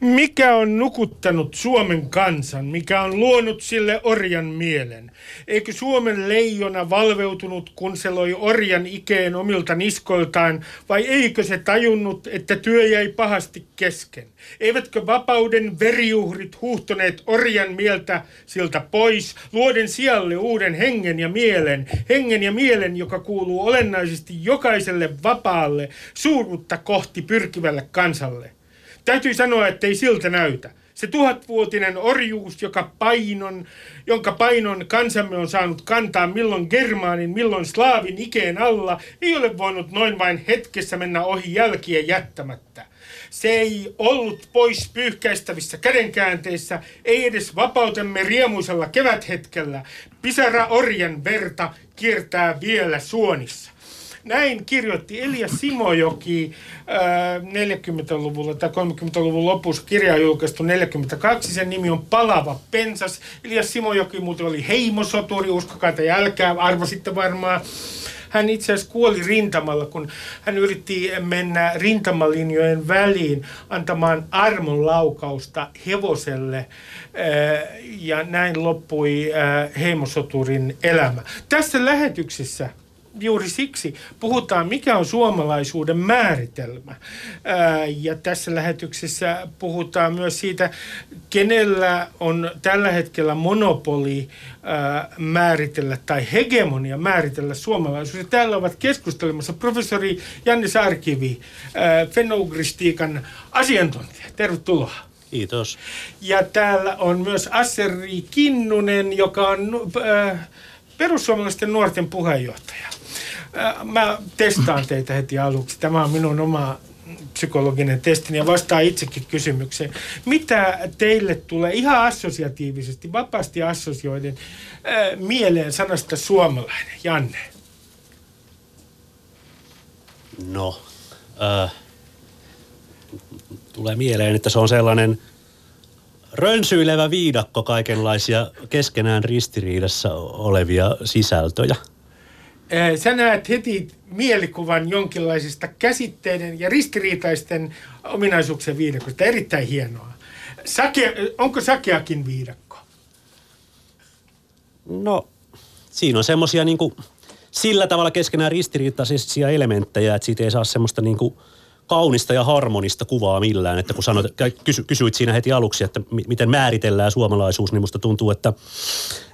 Mikä on nukuttanut Suomen kansan? Mikä on luonut sille orjan mielen? Eikö Suomen leijona valveutunut, kun se loi orjan ikeen omilta niskoiltaan, vai eikö se tajunnut, että työ jäi pahasti kesken? Eivätkö vapauden veriuhrit huuhtoneet orjan mieltä siltä pois, luoden sijalle uuden hengen ja mielen, hengen ja mielen, joka kuuluu olennaisesti jokaiselle vapaalle, suurutta kohti pyrkivälle kansalle? Täytyy sanoa, että ei siltä näytä. Se tuhatvuotinen orjuus, joka painon, jonka painon kansamme on saanut kantaa milloin germaanin, milloin slaavin ikeen alla, ei ole voinut noin vain hetkessä mennä ohi jälkiä jättämättä. Se ei ollut pois pyyhkäistävissä kädenkäänteissä, ei edes vapautemme riemuisella keväthetkellä. Pisara orjan verta kiertää vielä suonissa. Näin kirjoitti Elia Simojoki äh, 40-luvulla tai 30-luvun lopussa kirja julkaistu 42. Sen nimi on Palava pensas. Elia Simojoki muuten oli heimosoturi, uskokaa tai älkää, arvasitte varmaan. Hän itse asiassa kuoli rintamalla, kun hän yritti mennä rintamalinjojen väliin antamaan armon laukausta hevoselle äh, ja näin loppui äh, heimosoturin elämä. Tässä lähetyksessä juuri siksi puhutaan, mikä on suomalaisuuden määritelmä. Ää, ja tässä lähetyksessä puhutaan myös siitä, kenellä on tällä hetkellä monopoli ää, määritellä tai hegemonia määritellä suomalaisuus. Ja täällä ovat keskustelemassa professori Janne Sarkivi, ää, fenogristiikan asiantuntija. Tervetuloa. Kiitos. Ja täällä on myös Asseri Kinnunen, joka on äh, perussuomalaisten nuorten puheenjohtaja. Mä testaan teitä heti aluksi. Tämä on minun oma psykologinen testini ja vastaa itsekin kysymykseen. Mitä teille tulee ihan assosiatiivisesti, vapaasti assosioiden mieleen sanasta suomalainen? Janne. No, äh, tulee mieleen, että se on sellainen rönsyilevä viidakko kaikenlaisia keskenään ristiriidassa olevia sisältöjä. Äh, Sä näet heti mielikuvan jonkinlaisista käsitteiden ja ristiriitaisten ominaisuuksien viidakosta. Erittäin hienoa. Sake, onko sakeakin viidakko? No, siinä on semmoisia niinku sillä tavalla keskenään ristiriitaisia elementtejä, että siitä ei saa semmoista niinku kaunista ja harmonista kuvaa millään. Että kun sanoit, kysy, kysyit siinä heti aluksi, että mi- miten määritellään suomalaisuus, niin musta tuntuu, että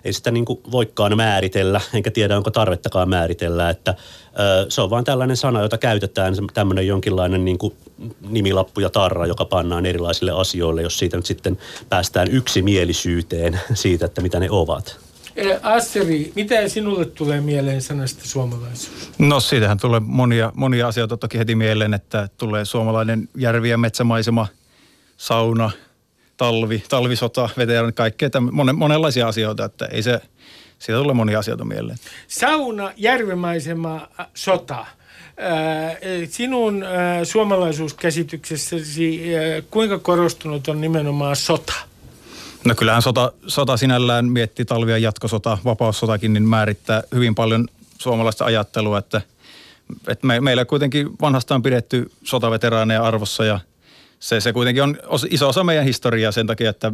ei sitä niinku voikaan määritellä, enkä tiedä onko tarvettakaan määritellä. Että ö, se on vain tällainen sana, jota käytetään, tämmöinen jonkinlainen niinku nimilappu ja tarra, joka pannaan erilaisille asioille, jos siitä nyt sitten päästään yksimielisyyteen siitä, että mitä ne ovat. Eh, Asseri, mitä sinulle tulee mieleen sanasta suomalaisuus? No siitähän tulee monia, monia asioita toki heti mieleen, että tulee suomalainen järvi- ja metsämaisema, sauna, talvi, talvisota, veteraanit, kaikkea tämmö, monen, monenlaisia asioita, että ei se, siitä tulee monia asioita mieleen. Sauna, järvemaisema, ä, sota. Sinun suomalaisuuskäsityksessäsi kuinka korostunut on nimenomaan sota? No kyllähän sota, sota sinällään miettii talvia jatkosota, vapaussotakin, niin määrittää hyvin paljon suomalaista ajattelua, että, että me, meillä kuitenkin vanhastaan pidetty sotaveteraaneja arvossa ja se, se kuitenkin on iso osa meidän historiaa sen takia, että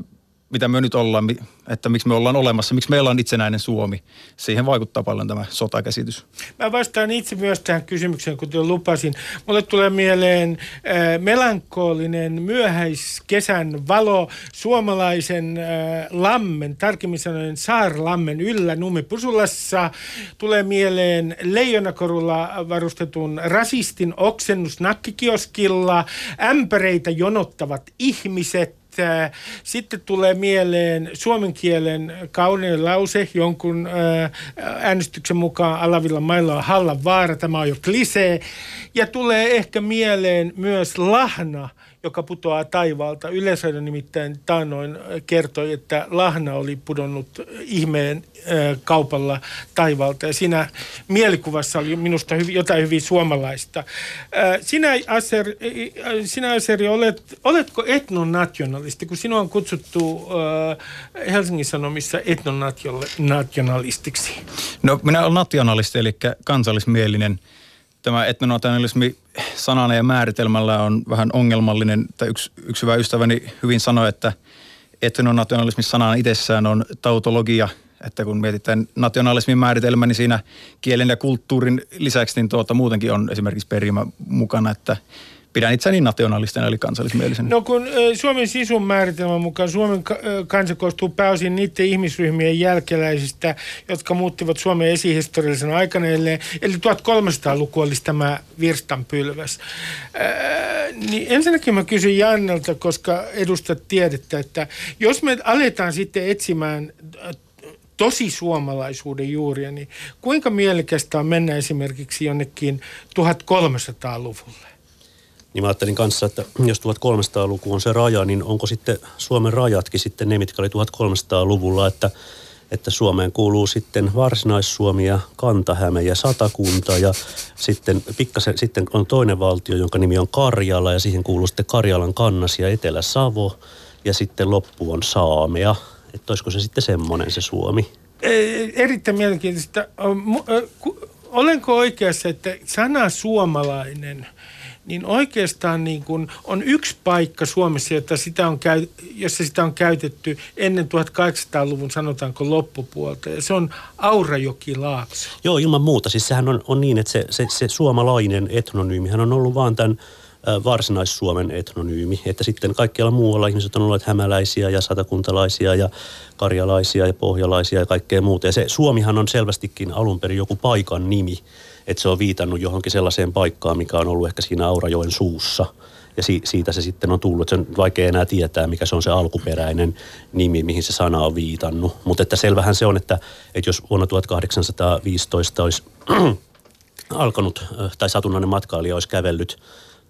mitä me nyt ollaan, että miksi me ollaan olemassa, miksi meillä on itsenäinen Suomi. Siihen vaikuttaa paljon tämä sotakäsitys. Mä vastaan itse myös tähän kysymykseen, kuten lupasin. Mulle tulee mieleen äh, melankolinen myöhäiskesän valo suomalaisen äh, lammen, tarkemmin sanoen saarlammen yllä Nummipusulassa. Tulee mieleen leijonakorulla varustetun rasistin oksennus nakkikioskilla, ämpäreitä jonottavat ihmiset, Äh, Sitten tulee mieleen suomen kielen kaunein lause jonkun äh, äänestyksen mukaan Alavilla mailla on Hallan vaara, tämä on jo klisee. Ja tulee ehkä mieleen myös lahna, joka putoaa taivaalta. Yleisöiden nimittäin taannoin kertoi, että lahna oli pudonnut ihmeen kaupalla taivaalta. Ja siinä mielikuvassa oli minusta jotain hyvin suomalaista. Sinä, Aser, sinä Aseri, olet, oletko etnonationalisti, kun sinua on kutsuttu Helsingin Sanomissa etnonationalistiksi? No minä olen nationalisti, eli kansallismielinen. Tämä etnonationalismi sanana ja määritelmällä on vähän ongelmallinen. Tai yksi, yksi hyvä ystäväni hyvin sanoi, että etnonationalismi sanana itsessään on tautologia – että kun mietitään nationalismin määritelmä, niin siinä kielen ja kulttuurin lisäksi niin tuota, muutenkin on esimerkiksi perimä mukana, että pidän itseäni nationalistena eli kansallismielisen. No kun Suomen sisun määritelmän mukaan Suomen kansa koostuu pääosin niiden ihmisryhmien jälkeläisistä, jotka muuttivat Suomen esihistoriallisen aikana, eli 1300-luku olisi tämä virstanpylväs. Niin ensinnäkin mä kysyn Jannelta, koska edustat tiedettä, että jos me aletaan sitten etsimään tosi suomalaisuuden juuria, niin kuinka mielekästä on mennä esimerkiksi jonnekin 1300-luvulle? Niin mä ajattelin kanssa, että jos 1300-luku on se raja, niin onko sitten Suomen rajatkin sitten ne, mitkä oli 1300-luvulla, että, että Suomeen kuuluu sitten Varsinais-Suomi ja Kantahäme ja Satakunta ja sitten pikkasen sitten on toinen valtio, jonka nimi on Karjala ja siihen kuuluu sitten Karjalan kannas ja Etelä-Savo ja sitten loppu on Saamea – että olisiko se sitten semmoinen se Suomi? Erittäin mielenkiintoista. Olenko oikeassa, että sana suomalainen, niin oikeastaan niin kuin on yksi paikka Suomessa, jota sitä on käy, jossa sitä on käytetty ennen 1800-luvun sanotaanko loppupuolta, ja se on Aurajoki-Laakso. Joo, ilman muuta. Siis sehän on, on niin, että se, se, se suomalainen etnonyymihän on ollut vaan tämän varsinais-Suomen etnonyymi. Että sitten kaikkialla muualla ihmiset on olleet hämäläisiä ja satakuntalaisia ja karjalaisia ja pohjalaisia ja kaikkea muuta. Ja se Suomihan on selvästikin alun perin joku paikan nimi, että se on viitannut johonkin sellaiseen paikkaan, mikä on ollut ehkä siinä Aurajoen suussa. Ja si- siitä se sitten on tullut. Se on vaikea enää tietää, mikä se on se alkuperäinen nimi, mihin se sana on viitannut. Mutta että selvähän se on, että, että jos vuonna 1815 olisi alkanut, tai satunnainen matkailija olisi kävellyt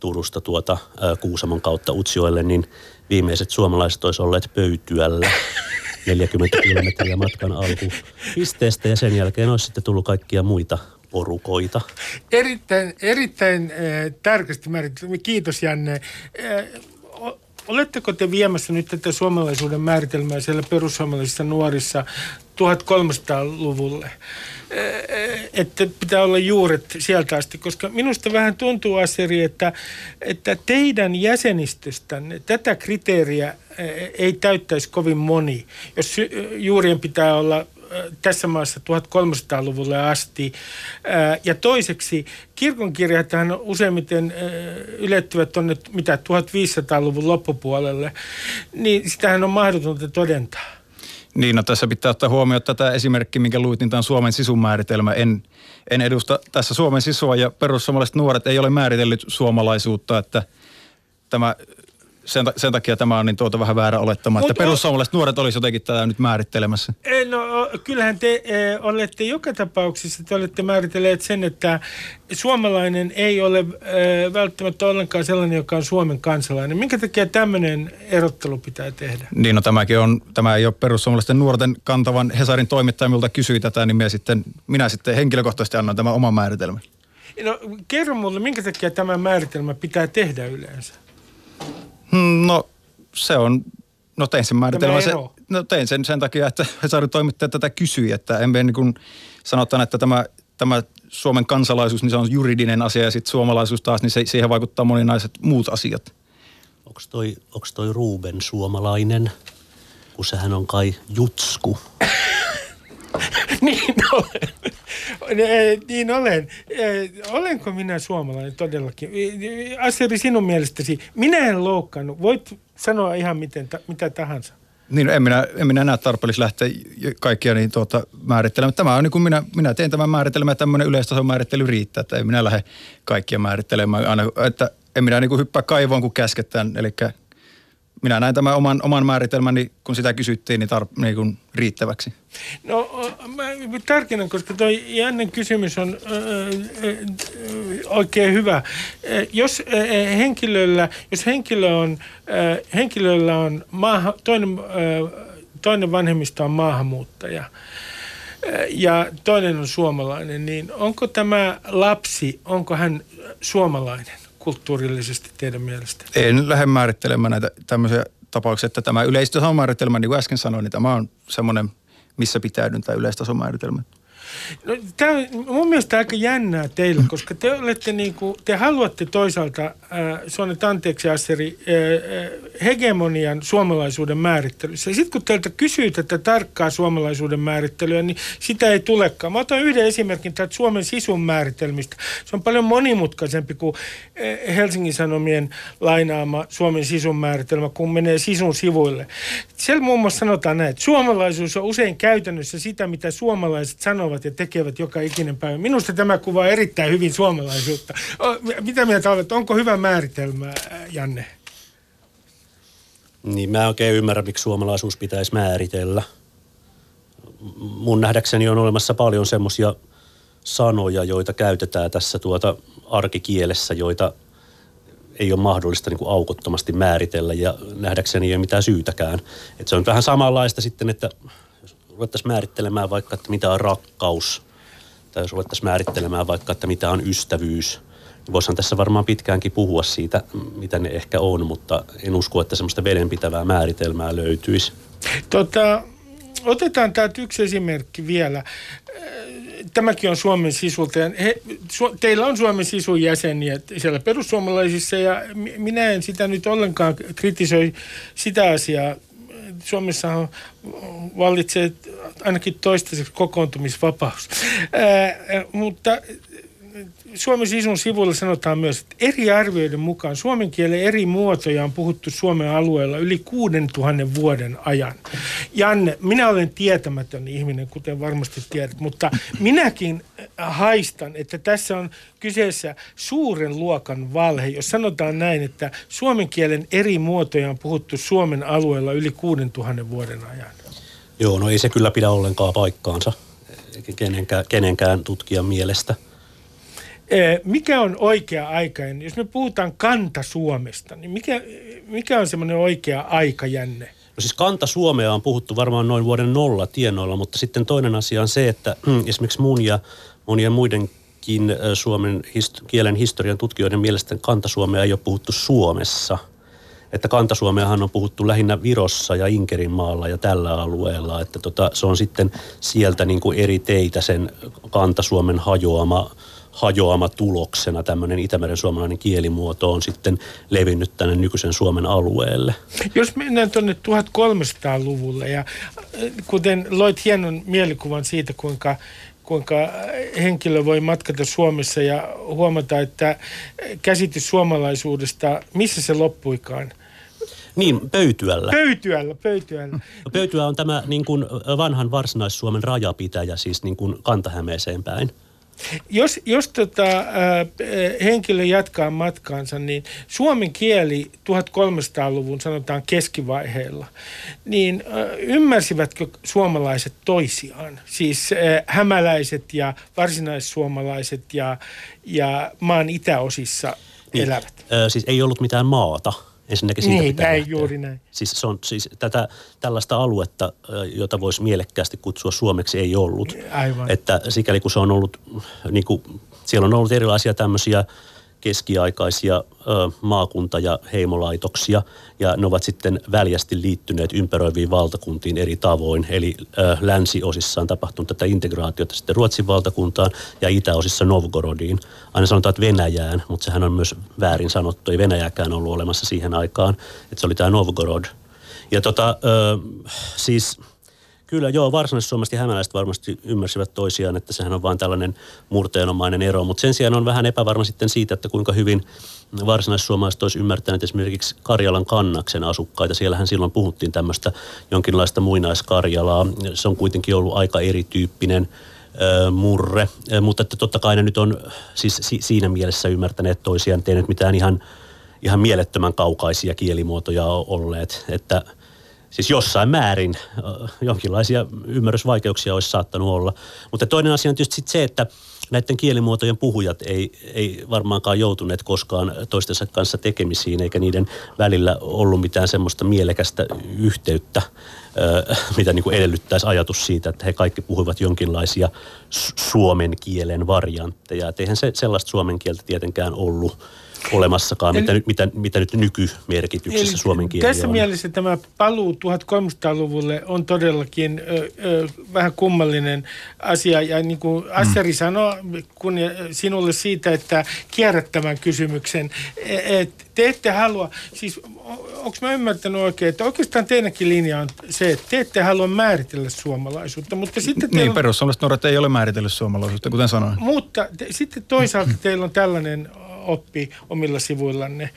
Turusta tuota Kuusamon kautta Utsjoelle, niin viimeiset suomalaiset olisi olleet pöytyällä 40 kilometriä matkan alkupisteestä ja sen jälkeen olisi sitten tullut kaikkia muita porukoita. Erittäin, erittäin äh, tärkeästi määritelty. Kiitos Janne. Äh, oletteko te viemässä nyt tätä suomalaisuuden määritelmää siellä perussuomalaisissa nuorissa 1300-luvulle? että pitää olla juuret sieltä asti, koska minusta vähän tuntuu Aseri, että, että teidän jäsenistöstänne tätä kriteeriä ei täyttäisi kovin moni, jos juurien pitää olla tässä maassa 1300-luvulle asti. Ja toiseksi kirkonkirjathan useimmiten ylettyvät tuonne mitä 1500-luvun loppupuolelle, niin sitähän on mahdotonta todentaa. Niin, no tässä pitää ottaa huomioon tätä esimerkki, minkä luit, niin tämä on Suomen. En, en edusta tässä Suomen sisua ja perussuomalaiset nuoret ei ole määritellyt suomalaisuutta, että tämä sen, sen takia tämä on niin tuota vähän väärä olettama, Mut että perussuomalaiset nuoret olisi jotenkin tätä nyt määrittelemässä. No kyllähän te e, olette joka tapauksessa, te olette määritelleet sen, että suomalainen ei ole e, välttämättä ollenkaan sellainen, joka on Suomen kansalainen. Minkä takia tämmöinen erottelu pitää tehdä? Niin no tämäkin on, tämä ei ole perussuomalaisten nuorten kantavan Hesarin toimittaja, miltä kysyi tätä, niin minä sitten, minä sitten henkilökohtaisesti annan tämän oman määritelmän. No kerro mulle, minkä takia tämä määritelmä pitää tehdä yleensä? Hmm, no se on, no tein sen määritelmän. Se, no tein sen sen takia, että Hesarin toimittaja tätä kysyi, että en niin kuin sanotaan, että tämä, tämä Suomen kansalaisuus, niin se on juridinen asia ja sitten suomalaisuus taas, niin se, siihen vaikuttaa moninaiset muut asiat. Onko toi, onks toi Ruben suomalainen, kun sehän on kai jutsku? niin olen. Niin olen. Olenko minä suomalainen todellakin? Aseri, sinun mielestäsi, minä en loukkaannut. Voit sanoa ihan miten, mitä tahansa. Niin, en minä, en minä näe tarpeellisesti lähteä kaikkia niin tuota, määrittelemään. Tämä on niin kuin minä, minä teen tämän määritelmän ja tämmöinen yleistason määrittely riittää, että en minä lähde kaikkia määrittelemään. Aina, että en minä niin kuin hyppää kaivoon, kun käsketään. Eli minä näin tämän oman, oman määritelmäni, kun sitä kysyttiin, niin, tar- niin kuin riittäväksi. No mä tarkennan, koska tuo Jannen kysymys on ö, oikein hyvä. Jos henkilöllä, jos henkilö on, henkilöllä on maaha, toinen, toinen vanhemmista on maahanmuuttaja ja toinen on suomalainen, niin onko tämä lapsi, onko hän suomalainen? Kulttuurillisesti teidän mielestä? En lähde määrittelemään näitä tämmöisiä tapauksia, että tämä yleistason määritelmä, niin kuin äsken sanoin, niin tämä on semmoinen, missä pitäydyn tämä yleistason määritelmä. No, tämä on mun mielestä aika jännää teille, koska te olette niin kuin, te haluatte toisaalta, äh, Sonet anteeksi Asseri, äh, äh, hegemonian suomalaisuuden määrittelyssä. Ja sitten kun teiltä kysyy tätä tarkkaa suomalaisuuden määrittelyä, niin sitä ei tulekaan. Mä otan yhden esimerkin täältä Suomen sisun määritelmistä. Se on paljon monimutkaisempi kuin äh, Helsingin Sanomien lainaama Suomen sisun määritelmä, kun menee sisun sivuille. Siellä muun muassa sanotaan näin, että suomalaisuus on usein käytännössä sitä, mitä suomalaiset sanovat ja tekevät joka ikinen päivä. Minusta tämä kuvaa erittäin hyvin suomalaisuutta. Mitä mieltä olet? Onko hyvä määritelmä, Janne? Niin mä oikein ymmärrä, miksi suomalaisuus pitäisi määritellä. Mun nähdäkseni on olemassa paljon semmoisia sanoja, joita käytetään tässä tuota arkikielessä, joita ei ole mahdollista niin kuin aukottomasti määritellä ja nähdäkseni ei ole mitään syytäkään. Et se on vähän samanlaista sitten, että ruvettaisiin määrittelemään vaikka, että mitä on rakkaus, tai jos ruvettaisiin määrittelemään vaikka, että mitä on ystävyys, niin voisihan tässä varmaan pitkäänkin puhua siitä, mitä ne ehkä on, mutta en usko, että semmoista vedenpitävää määritelmää löytyisi. Tota, otetaan täältä yksi esimerkki vielä. Tämäkin on Suomen sisulta. He, su, teillä on Suomen sisun jäseniä siellä perussuomalaisissa ja minä en sitä nyt ollenkaan kritisoi sitä asiaa Suomessa vallitsee ainakin toistaiseksi kokoontumisvapaus. Ää, mutta Suomen sisun sivuilla sanotaan myös, että eri arvioiden mukaan suomen kielen eri muotoja on puhuttu Suomen alueella yli 6000 vuoden ajan. Janne, minä olen tietämätön ihminen, kuten varmasti tiedät, mutta minäkin haistan, että tässä on kyseessä suuren luokan valhe, jos sanotaan näin, että suomen kielen eri muotoja on puhuttu Suomen alueella yli 6000 vuoden ajan. Joo, no ei se kyllä pidä ollenkaan paikkaansa kenenkään, kenenkään tutkijan mielestä – mikä on oikea aika? Jos me puhutaan kanta Suomesta, niin mikä, mikä on semmoinen oikea aikajänne? No siis kanta Suomea on puhuttu varmaan noin vuoden nolla tienoilla, mutta sitten toinen asia on se, että esimerkiksi mun ja monien muidenkin suomen hist- kielen historian tutkijoiden mielestä kanta Suomea ei ole puhuttu Suomessa – että kantasuomeahan on puhuttu lähinnä Virossa ja Inkerinmaalla ja tällä alueella, että tota, se on sitten sieltä niin kuin eri teitä sen kantasuomen hajoama hajoama tuloksena tämmöinen Itämeren suomalainen kielimuoto on sitten levinnyt tänne nykyisen Suomen alueelle. Jos mennään tuonne 1300-luvulle ja äh, kuten loit hienon mielikuvan siitä, kuinka kuinka henkilö voi matkata Suomessa ja huomata, että käsitys suomalaisuudesta, missä se loppuikaan? Niin, pöytyällä. Pöytyällä, pöytyällä. No, pöytyä on tämä niin kuin vanhan varsinais-Suomen rajapitäjä, siis niin kuin Kantahämeeseen päin. Jos, jos tota, äh, henkilö jatkaa matkaansa, niin suomen kieli 1300-luvun sanotaan keskivaiheella, niin äh, ymmärsivätkö suomalaiset toisiaan? Siis äh, hämäläiset ja varsinaissuomalaiset ja, ja maan itäosissa niin, elävät. Äh, siis ei ollut mitään maata Ensinnäkin siitä niin, pitää näin, juuri näin. Siis, se on, siis tätä, tällaista aluetta, jota voisi mielekkäästi kutsua Suomeksi, ei ollut. Aivan. Että sikäli kun se on ollut, niin kuin, siellä on ollut erilaisia tämmöisiä keskiaikaisia maakunta- ja heimolaitoksia, ja ne ovat sitten väljästi liittyneet ympäröiviin valtakuntiin eri tavoin. Eli länsiosissa on tapahtunut tätä integraatiota sitten Ruotsin valtakuntaan ja itäosissa Novgorodiin. Aina sanotaan, että Venäjään, mutta sehän on myös väärin sanottu. Ei Venäjäkään ollut olemassa siihen aikaan, että se oli tämä Novgorod. Ja tota, siis – Kyllä joo, varsinais-suomalaiset ja hämäläiset varmasti ymmärsivät toisiaan, että sehän on vain tällainen murteenomainen ero. Mutta sen sijaan on vähän epävarma sitten siitä, että kuinka hyvin varsinais-suomalaiset olisi ymmärtäneet esimerkiksi Karjalan kannaksen asukkaita. Siellähän silloin puhuttiin tämmöistä jonkinlaista muinaiskarjalaa. Se on kuitenkin ollut aika erityyppinen murre, mutta että totta kai ne nyt on siis siinä mielessä ymmärtäneet toisiaan, tehneet mitään ihan ihan mielettömän kaukaisia kielimuotoja olleet, että siis jossain määrin jonkinlaisia ymmärrysvaikeuksia olisi saattanut olla. Mutta toinen asia on tietysti sit se, että näiden kielimuotojen puhujat ei, ei varmaankaan joutuneet koskaan toistensa kanssa tekemisiin, eikä niiden välillä ollut mitään semmoista mielekästä yhteyttä, mitä niin kuin edellyttäisi ajatus siitä, että he kaikki puhuivat jonkinlaisia suomen kielen variantteja. Et eihän se sellaista suomen kieltä tietenkään ollut olemassakaan, mitä, nyt, mitä, mitä nyt nykymerkityksessä suomen kieli Tässä on. mielessä tämä paluu 1300-luvulle on todellakin ö, ö, vähän kummallinen asia. Ja niin kuin Asseri mm. sanoi kun sinulle siitä, että kierrät tämän kysymyksen, e, että te ette halua, siis onko mä ymmärtänyt oikein, että oikeastaan teidänkin linja on se, että te ette halua määritellä suomalaisuutta, mutta sitten Niin, on, perussuomalaiset nuoret ei ole määritellyt suomalaisuutta, kuten sanoin. Mutta te, sitten toisaalta teillä on tällainen oppi omilla sivuillanne äh,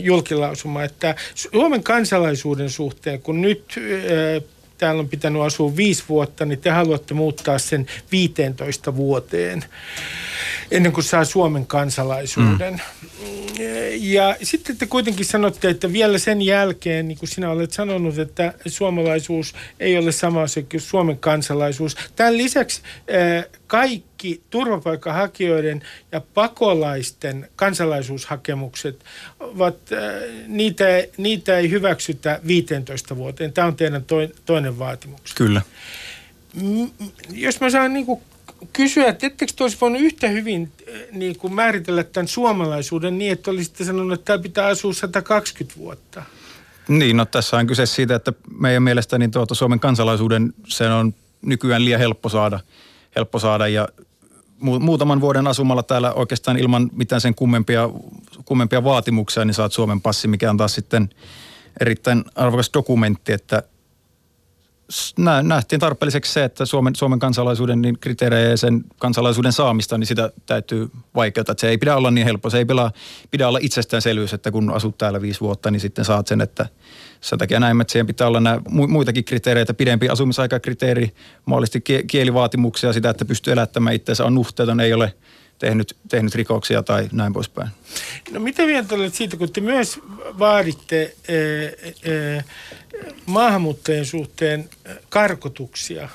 julkilausuma, että Suomen kansalaisuuden suhteen, kun nyt äh, täällä on pitänyt asua viisi vuotta, niin te haluatte muuttaa sen 15 vuoteen ennen kuin saa Suomen kansalaisuuden. Mm. Ja sitten te kuitenkin sanotte, että vielä sen jälkeen, niin kuin sinä olet sanonut, että suomalaisuus ei ole sama asia kuin Suomen kansalaisuus. Tämän lisäksi äh, kaikki turvapaikkahakijoiden ja pakolaisten kansalaisuushakemukset, ovat, äh, niitä, niitä ei hyväksytä 15 vuoteen. Tämä on teidän toinen vaatimus. Kyllä. Jos mä saan niin kuin kysyä, että ettekö te olisi voinut yhtä hyvin äh, niin kuin määritellä tämän suomalaisuuden niin, että olisitte sanonut, että tämä pitää asua 120 vuotta? Niin, no tässä on kyse siitä, että meidän mielestä niin tuota Suomen kansalaisuuden se on nykyään liian helppo saada, helppo saada ja muutaman vuoden asumalla täällä oikeastaan ilman mitään sen kummempia, kummempia vaatimuksia, niin saat Suomen passi, mikä on taas sitten erittäin arvokas dokumentti, että – nähtiin tarpeelliseksi se, että Suomen, Suomen kansalaisuuden niin kriteerejä ja sen kansalaisuuden saamista, niin sitä täytyy vaikeuttaa. Että se ei pidä olla niin helppo. Se ei pidä, pidä olla itsestäänselvyys, että kun asut täällä viisi vuotta, niin sitten saat sen, että sen takia näin, että siihen pitää olla nämä muitakin kriteereitä, pidempi asumisaikakriteeri, mahdollisesti kielivaatimuksia, sitä, että pystyy elättämään itseensä, on nuhteeton, ei ole tehnyt, tehnyt rikoksia tai näin poispäin. No mitä mieltä olet siitä, kun te myös vaaditte ää, ää, maahanmuuttajien suhteen karkotuksia,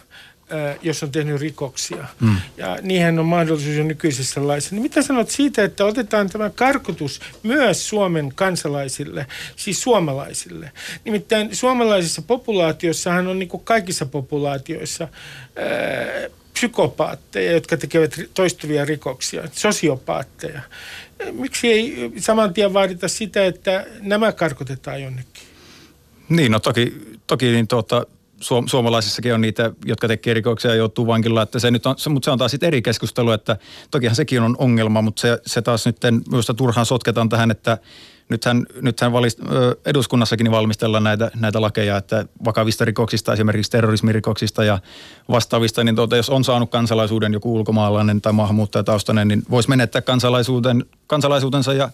jos on tehnyt rikoksia. Mm. Ja niihin on mahdollisuus jo nykyisessä laissa. Niin mitä sanot siitä, että otetaan tämä karkotus myös Suomen kansalaisille, siis suomalaisille? Nimittäin suomalaisessa populaatiossahan on niin kuin kaikissa populaatioissa ää, psykopaatteja, jotka tekevät toistuvia rikoksia, sosiopaatteja. Miksi ei saman tien vaadita sitä, että nämä karkotetaan jonnekin? Niin, no toki, toki niin tuota, suom- suomalaisissakin on niitä, jotka tekee rikoksia ja joutuu vankilaan, että se nyt on, se, mutta se on taas sitten eri keskustelu, että tokihan sekin on ongelma, mutta se, se taas nyt myös turhaan sotketaan tähän, että nythän, nythän valist, eduskunnassakin valmistellaan näitä, näitä lakeja, että vakavista rikoksista, esimerkiksi terrorismirikoksista ja vastaavista, niin tuota, jos on saanut kansalaisuuden joku ulkomaalainen tai maahanmuuttajataustainen, niin voisi menettää kansalaisuuden, kansalaisuutensa ja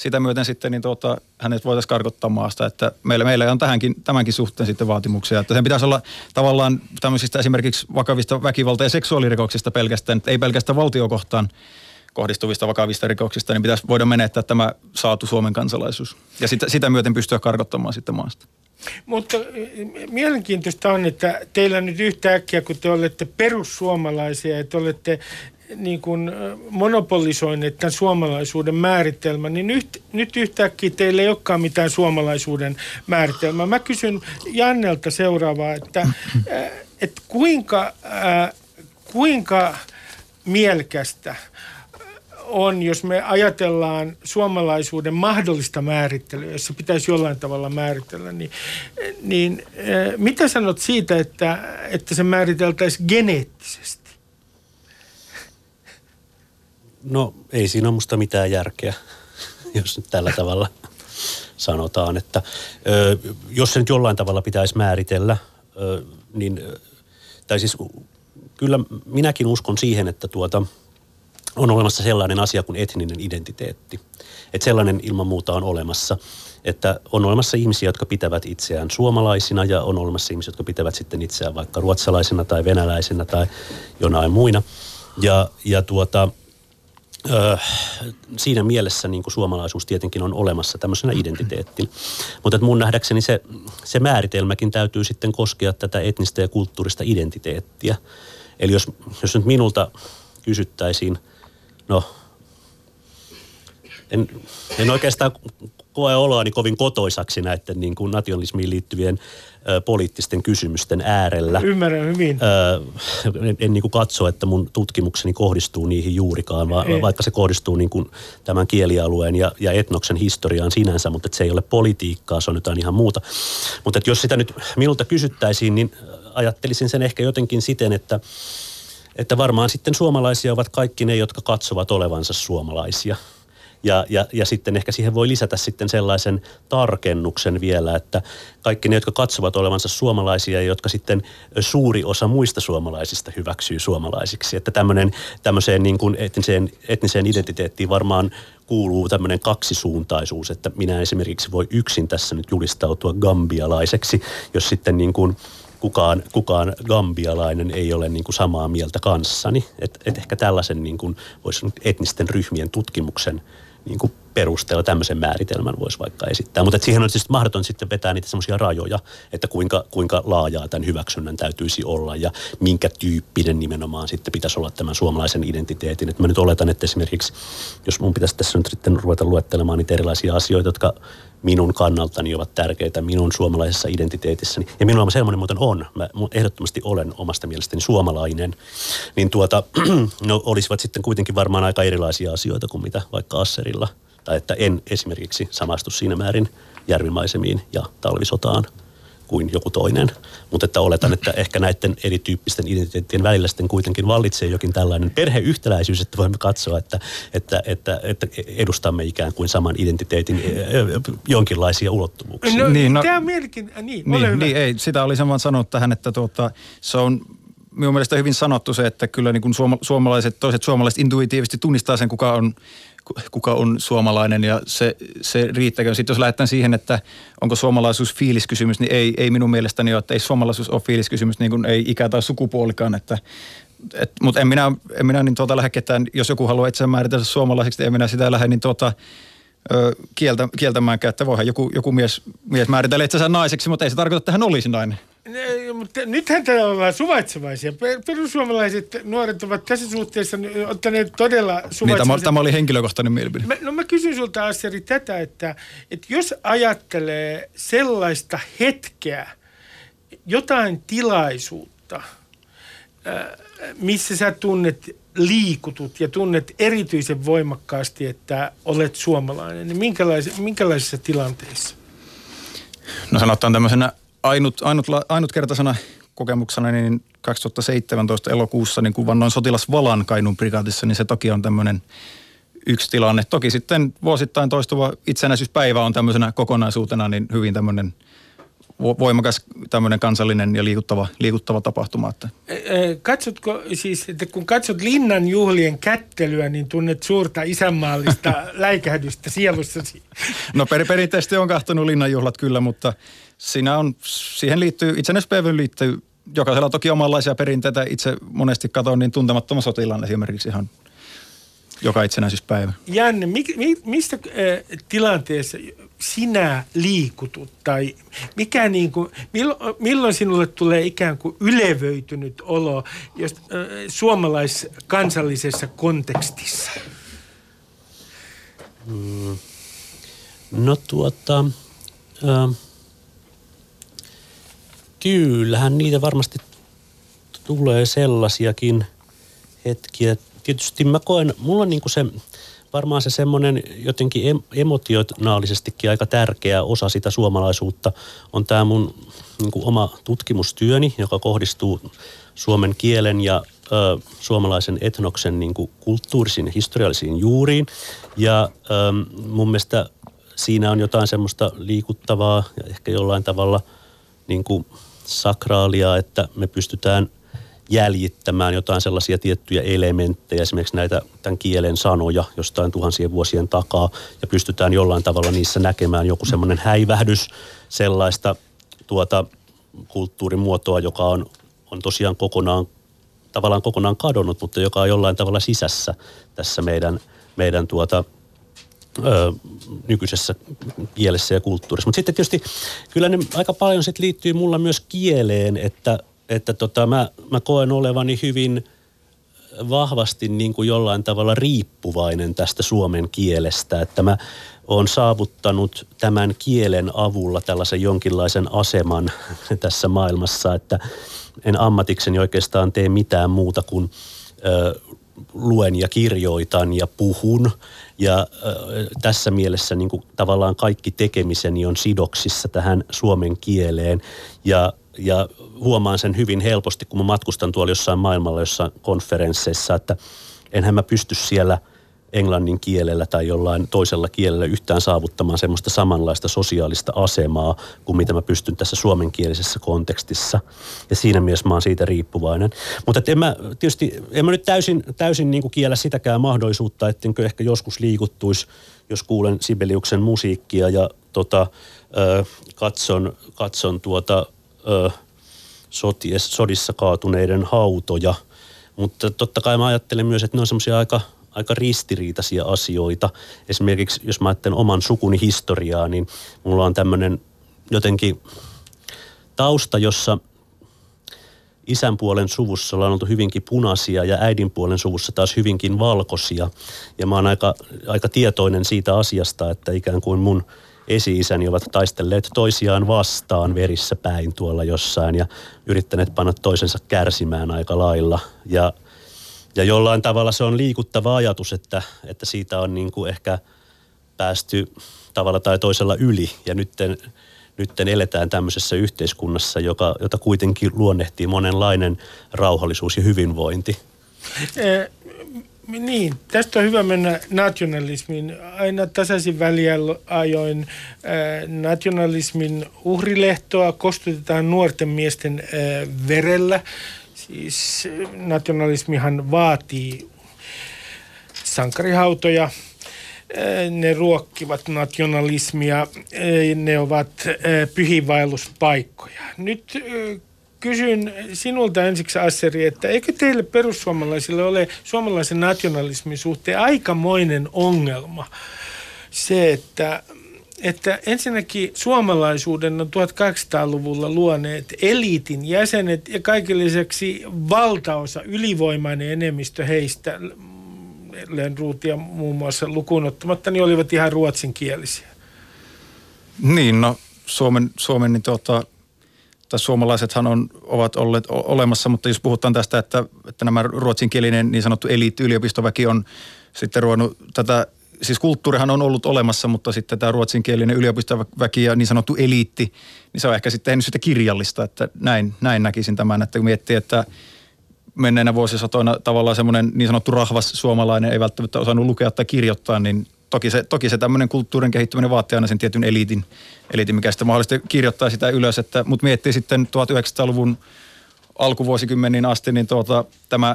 sitä myöten sitten niin tuota, hänet voitaisiin karkottaa maasta. Että meillä, meillä on tähänkin, tämänkin suhteen sitten vaatimuksia. Että sen pitäisi olla tavallaan tämmöisistä esimerkiksi vakavista väkivalta- ja seksuaalirikoksista pelkästään, ei pelkästään valtiokohtaan kohdistuvista vakavista rikoksista, niin pitäisi voida menettää tämä saatu Suomen kansalaisuus. Ja sitä, sitä myöten pystyä karkottamaan sitten maasta. Mutta mielenkiintoista on, että teillä nyt yhtäkkiä, kun te olette perussuomalaisia ja te olette niin kuin monopolisoineet tämän suomalaisuuden määritelmän, niin nyt, nyt yhtäkkiä teillä ei olekaan mitään suomalaisuuden määritelmää. Mä kysyn Jannelta seuraavaa, että, että kuinka, kuinka mielkästä on, jos me ajatellaan suomalaisuuden mahdollista määrittelyä, jos se pitäisi jollain tavalla määritellä, niin, niin mitä sanot siitä, että, että se määriteltäisiin geneettisesti? No ei siinä ole musta mitään järkeä, jos nyt tällä tavalla sanotaan, että ö, jos se nyt jollain tavalla pitäisi määritellä, ö, niin, tai siis kyllä minäkin uskon siihen, että tuota, on olemassa sellainen asia kuin etninen identiteetti. Että sellainen ilman muuta on olemassa. Että on olemassa ihmisiä, jotka pitävät itseään suomalaisina ja on olemassa ihmisiä, jotka pitävät sitten itseään vaikka ruotsalaisina tai venäläisinä tai jonain muina. Ja, ja tuota, Siinä mielessä niin kuin suomalaisuus tietenkin on olemassa tämmöisenä identiteettinä. Mutta mun nähdäkseni se, se määritelmäkin täytyy sitten koskea tätä etnistä ja kulttuurista identiteettiä. Eli jos, jos nyt minulta kysyttäisiin, no en, en oikeastaan koe oloani kovin kotoisaksi näiden niin kuin nationalismiin liittyvien ö, poliittisten kysymysten äärellä. Ymmärrän hyvin. Ö, en, en niin kuin katso, että mun tutkimukseni kohdistuu niihin juurikaan, va, Ei. vaikka se kohdistuu niin kuin tämän kielialueen ja, ja etnoksen historiaan sinänsä, mutta se ei ole politiikkaa, se on jotain ihan muuta. Mutta että jos sitä nyt minulta kysyttäisiin, niin ajattelisin sen ehkä jotenkin siten, että että varmaan sitten suomalaisia ovat kaikki ne, jotka katsovat olevansa suomalaisia. Ja, ja, ja sitten ehkä siihen voi lisätä sitten sellaisen tarkennuksen vielä, että kaikki ne, jotka katsovat olevansa suomalaisia ja jotka sitten suuri osa muista suomalaisista hyväksyy suomalaisiksi. Että tämmöinen, tämmöiseen niin kuin etniseen, etniseen identiteettiin varmaan kuuluu tämmöinen kaksisuuntaisuus, että minä esimerkiksi voi yksin tässä nyt julistautua gambialaiseksi, jos sitten niin kuin kukaan, kukaan gambialainen ei ole niin kuin samaa mieltä kanssani. Et, et ehkä tällaisen niin kuin, voisi etnisten ryhmien tutkimuksen niin kuin perusteella tämmöisen määritelmän voisi vaikka esittää. Mutta siihen on siis mahdoton sitten vetää niitä semmoisia rajoja, että kuinka, kuinka laajaa tämän hyväksynnän täytyisi olla ja minkä tyyppinen nimenomaan sitten pitäisi olla tämän suomalaisen identiteetin. Et mä nyt oletan, että esimerkiksi, jos mun pitäisi tässä nyt sitten ruveta luettelemaan niitä erilaisia asioita, jotka minun kannaltani ovat tärkeitä minun suomalaisessa identiteetissäni. Ja minulla semmoinen muuten on. Mä ehdottomasti olen omasta mielestäni suomalainen. Niin tuota, no olisivat sitten kuitenkin varmaan aika erilaisia asioita kuin mitä vaikka Asserilla. Tai että en esimerkiksi samastu siinä määrin järvimaisemiin ja talvisotaan kuin joku toinen. Mutta että oletan, että ehkä näiden erityyppisten identiteettien välillä sitten kuitenkin vallitsee jokin tällainen perheyhtäläisyys, että voimme katsoa, että, että, että, että edustamme ikään kuin saman identiteetin jonkinlaisia ulottuvuuksia. No, Niin, niin, no- tämä on mielenkiintoinen. Niin, ole Niin, hyvä. niin, ei, sitä olisin vaan sanonut tähän, että tuota, se on minun mielestä hyvin sanottu se, että kyllä niin kuin suoma, suomalaiset, toiset suomalaiset intuitiivisesti tunnistaa sen, kuka on, kuka on suomalainen ja se, se riittäkö. Sitten jos lähdetään siihen, että onko suomalaisuus fiiliskysymys, niin ei, ei minun mielestäni ole, että ei suomalaisuus ole fiiliskysymys, niin kuin ei ikä tai sukupuolikaan, että et, mutta en minä, en minä niin tuota lähde ketään, jos joku haluaa itse määritellä suomalaiseksi, niin en minä sitä lähde niin tuota, ö, kieltä, kieltämäänkään, että voihan joku, joku mies, mies määritellä itsensä naiseksi, mutta ei se tarkoita, että hän olisi nainen. Ne, mutta nythän täällä ollaan suvaitsevaisia. Per- Perussuomalaiset nuoret ovat tässä suhteessa ottaneet todella Niin, tämä, suvaitsevaisia. tämä oli henkilökohtainen mielipide. Mä, no mä kysyn sulta Asseri tätä, että, että jos ajattelee sellaista hetkeä, jotain tilaisuutta, ää, missä sä tunnet liikutut ja tunnet erityisen voimakkaasti, että olet suomalainen, niin minkälais, minkälaisissa tilanteissa? No sanotaan tämmöisenä ainut, ainut, ainutkertaisena kokemuksena niin 2017 elokuussa niin kun vannoin sotilasvalan Kainuun prikaatissa, niin se toki on tämmöinen yksi tilanne. Toki sitten vuosittain toistuva itsenäisyyspäivä on tämmöisenä kokonaisuutena niin hyvin tämmöinen vo- voimakas tämmöinen kansallinen ja liikuttava, liikuttava tapahtuma. Että Ää, Katsotko siis, että kun katsot linnan juhlien kättelyä, niin tunnet suurta isänmaallista läikähdystä sielussasi? No per, perinteisesti on kahtonut linnanjuhlat kyllä, mutta siinä on, siihen liittyy, itsenäispäivään liittyy jokaisella toki omanlaisia perinteitä. Itse monesti katson niin tuntemattoman sotilaan esimerkiksi ihan joka itsenäisyyspäivä. Janne, mi, mi, mistä äh, tilanteessa sinä liikutut tai mikä niin kuin, milloin, milloin sinulle tulee ikään kuin ylevöitynyt olo jos, äh, suomalaiskansallisessa kontekstissa? No tuota, ö, kyllähän niitä varmasti tulee sellaisiakin hetkiä. Tietysti mä koen, mulla on niinku se, varmaan se semmoinen jotenkin em- emotionaalisestikin aika tärkeä osa sitä suomalaisuutta on tämä mun niinku oma tutkimustyöni, joka kohdistuu suomen kielen ja ö, suomalaisen etnoksen niinku kulttuurisiin ja historiallisiin juuriin. Ja ö, mun mielestä siinä on jotain semmoista liikuttavaa ja ehkä jollain tavalla niin kuin sakraalia, että me pystytään jäljittämään jotain sellaisia tiettyjä elementtejä, esimerkiksi näitä tämän kielen sanoja jostain tuhansien vuosien takaa, ja pystytään jollain tavalla niissä näkemään joku semmoinen häivähdys sellaista tuota kulttuurimuotoa, joka on, on tosiaan kokonaan tavallaan kokonaan kadonnut, mutta joka on jollain tavalla sisässä tässä meidän, meidän tuota, ö, nykyisessä kielessä ja kulttuurissa. Mutta sitten tietysti kyllä ne aika paljon sit liittyy mulla myös kieleen, että, että tota, mä, mä koen olevani hyvin vahvasti niin kuin jollain tavalla riippuvainen tästä suomen kielestä, että mä oon saavuttanut tämän kielen avulla tällaisen jonkinlaisen aseman tässä maailmassa, että en ammatikseni oikeastaan tee mitään muuta kuin ö, luen ja kirjoitan ja puhun. Ja tässä mielessä niin kuin, tavallaan kaikki tekemiseni on sidoksissa tähän suomen kieleen. Ja, ja huomaan sen hyvin helposti, kun mä matkustan tuolla jossain maailmalla jossain konferensseissa, että enhän mä pysty siellä – englannin kielellä tai jollain toisella kielellä yhtään saavuttamaan semmoista samanlaista sosiaalista asemaa kuin mitä mä pystyn tässä suomenkielisessä kontekstissa. Ja siinä mielessä mä oon siitä riippuvainen. Mutta en mä, tietysti, en mä nyt täysin, täysin niin kuin kiellä sitäkään mahdollisuutta, ettenkö ehkä joskus liikuttuisi, jos kuulen Sibeliuksen musiikkia ja tota, ö, katson, katson tuota, ö, soties, sodissa kaatuneiden hautoja. Mutta totta kai mä ajattelen myös, että ne on semmoisia aika aika ristiriitaisia asioita. Esimerkiksi jos mä ajattelen oman sukuni historiaa, niin mulla on tämmöinen jotenkin tausta, jossa isän puolen suvussa ollaan oltu hyvinkin punaisia ja äidin puolen suvussa taas hyvinkin valkoisia. Ja mä oon aika, aika tietoinen siitä asiasta, että ikään kuin mun esi-isäni ovat taistelleet toisiaan vastaan verissä päin tuolla jossain ja yrittäneet panna toisensa kärsimään aika lailla. Ja ja jollain tavalla se on liikuttava ajatus, että, että siitä on niin kuin ehkä päästy tavalla tai toisella yli. Ja nytten, nytten eletään tämmöisessä yhteiskunnassa, joka, jota kuitenkin luonnehtii monenlainen rauhallisuus ja hyvinvointi. Eh, niin, tästä on hyvä mennä nationalismiin. Aina tasaisin väliajoin äh, nationalismin uhrilehtoa kostutetaan nuorten miesten äh, verellä. Siis nationalismihan vaatii sankarihautoja, ne ruokkivat nationalismia, ne ovat pyhiinvaelluspaikkoja. Nyt kysyn sinulta ensiksi Asseri, että eikö teille perussuomalaisille ole suomalaisen nationalismin suhteen aikamoinen ongelma se, että että ensinnäkin suomalaisuuden on 1800-luvulla luoneet eliitin jäsenet ja kaiken lisäksi valtaosa, ylivoimainen enemmistö heistä, Lönnruutia muun muassa lukuun ottamatta, niin olivat ihan ruotsinkielisiä. Niin, no Suomen, Suomen niin tuota, tai suomalaisethan on, ovat olleet olemassa, mutta jos puhutaan tästä, että, että nämä ruotsinkielinen niin sanottu eliitti yliopistoväki on sitten ruvennut tätä siis kulttuurihan on ollut olemassa, mutta sitten tämä ruotsinkielinen yliopistoväki ja niin sanottu eliitti, niin se on ehkä sitten tehnyt sitä kirjallista, että näin, näin näkisin tämän, että kun miettii, että menneenä vuosisatoina tavallaan semmoinen niin sanottu rahvas suomalainen ei välttämättä osannut lukea tai kirjoittaa, niin toki se, toki se tämmöinen kulttuurin kehittyminen vaatii aina sen tietyn eliitin, eliitin mikä sitten mahdollisesti kirjoittaa sitä ylös, että, mutta miettii sitten 1900-luvun alkuvuosikymmeniin asti, niin tuota, tämä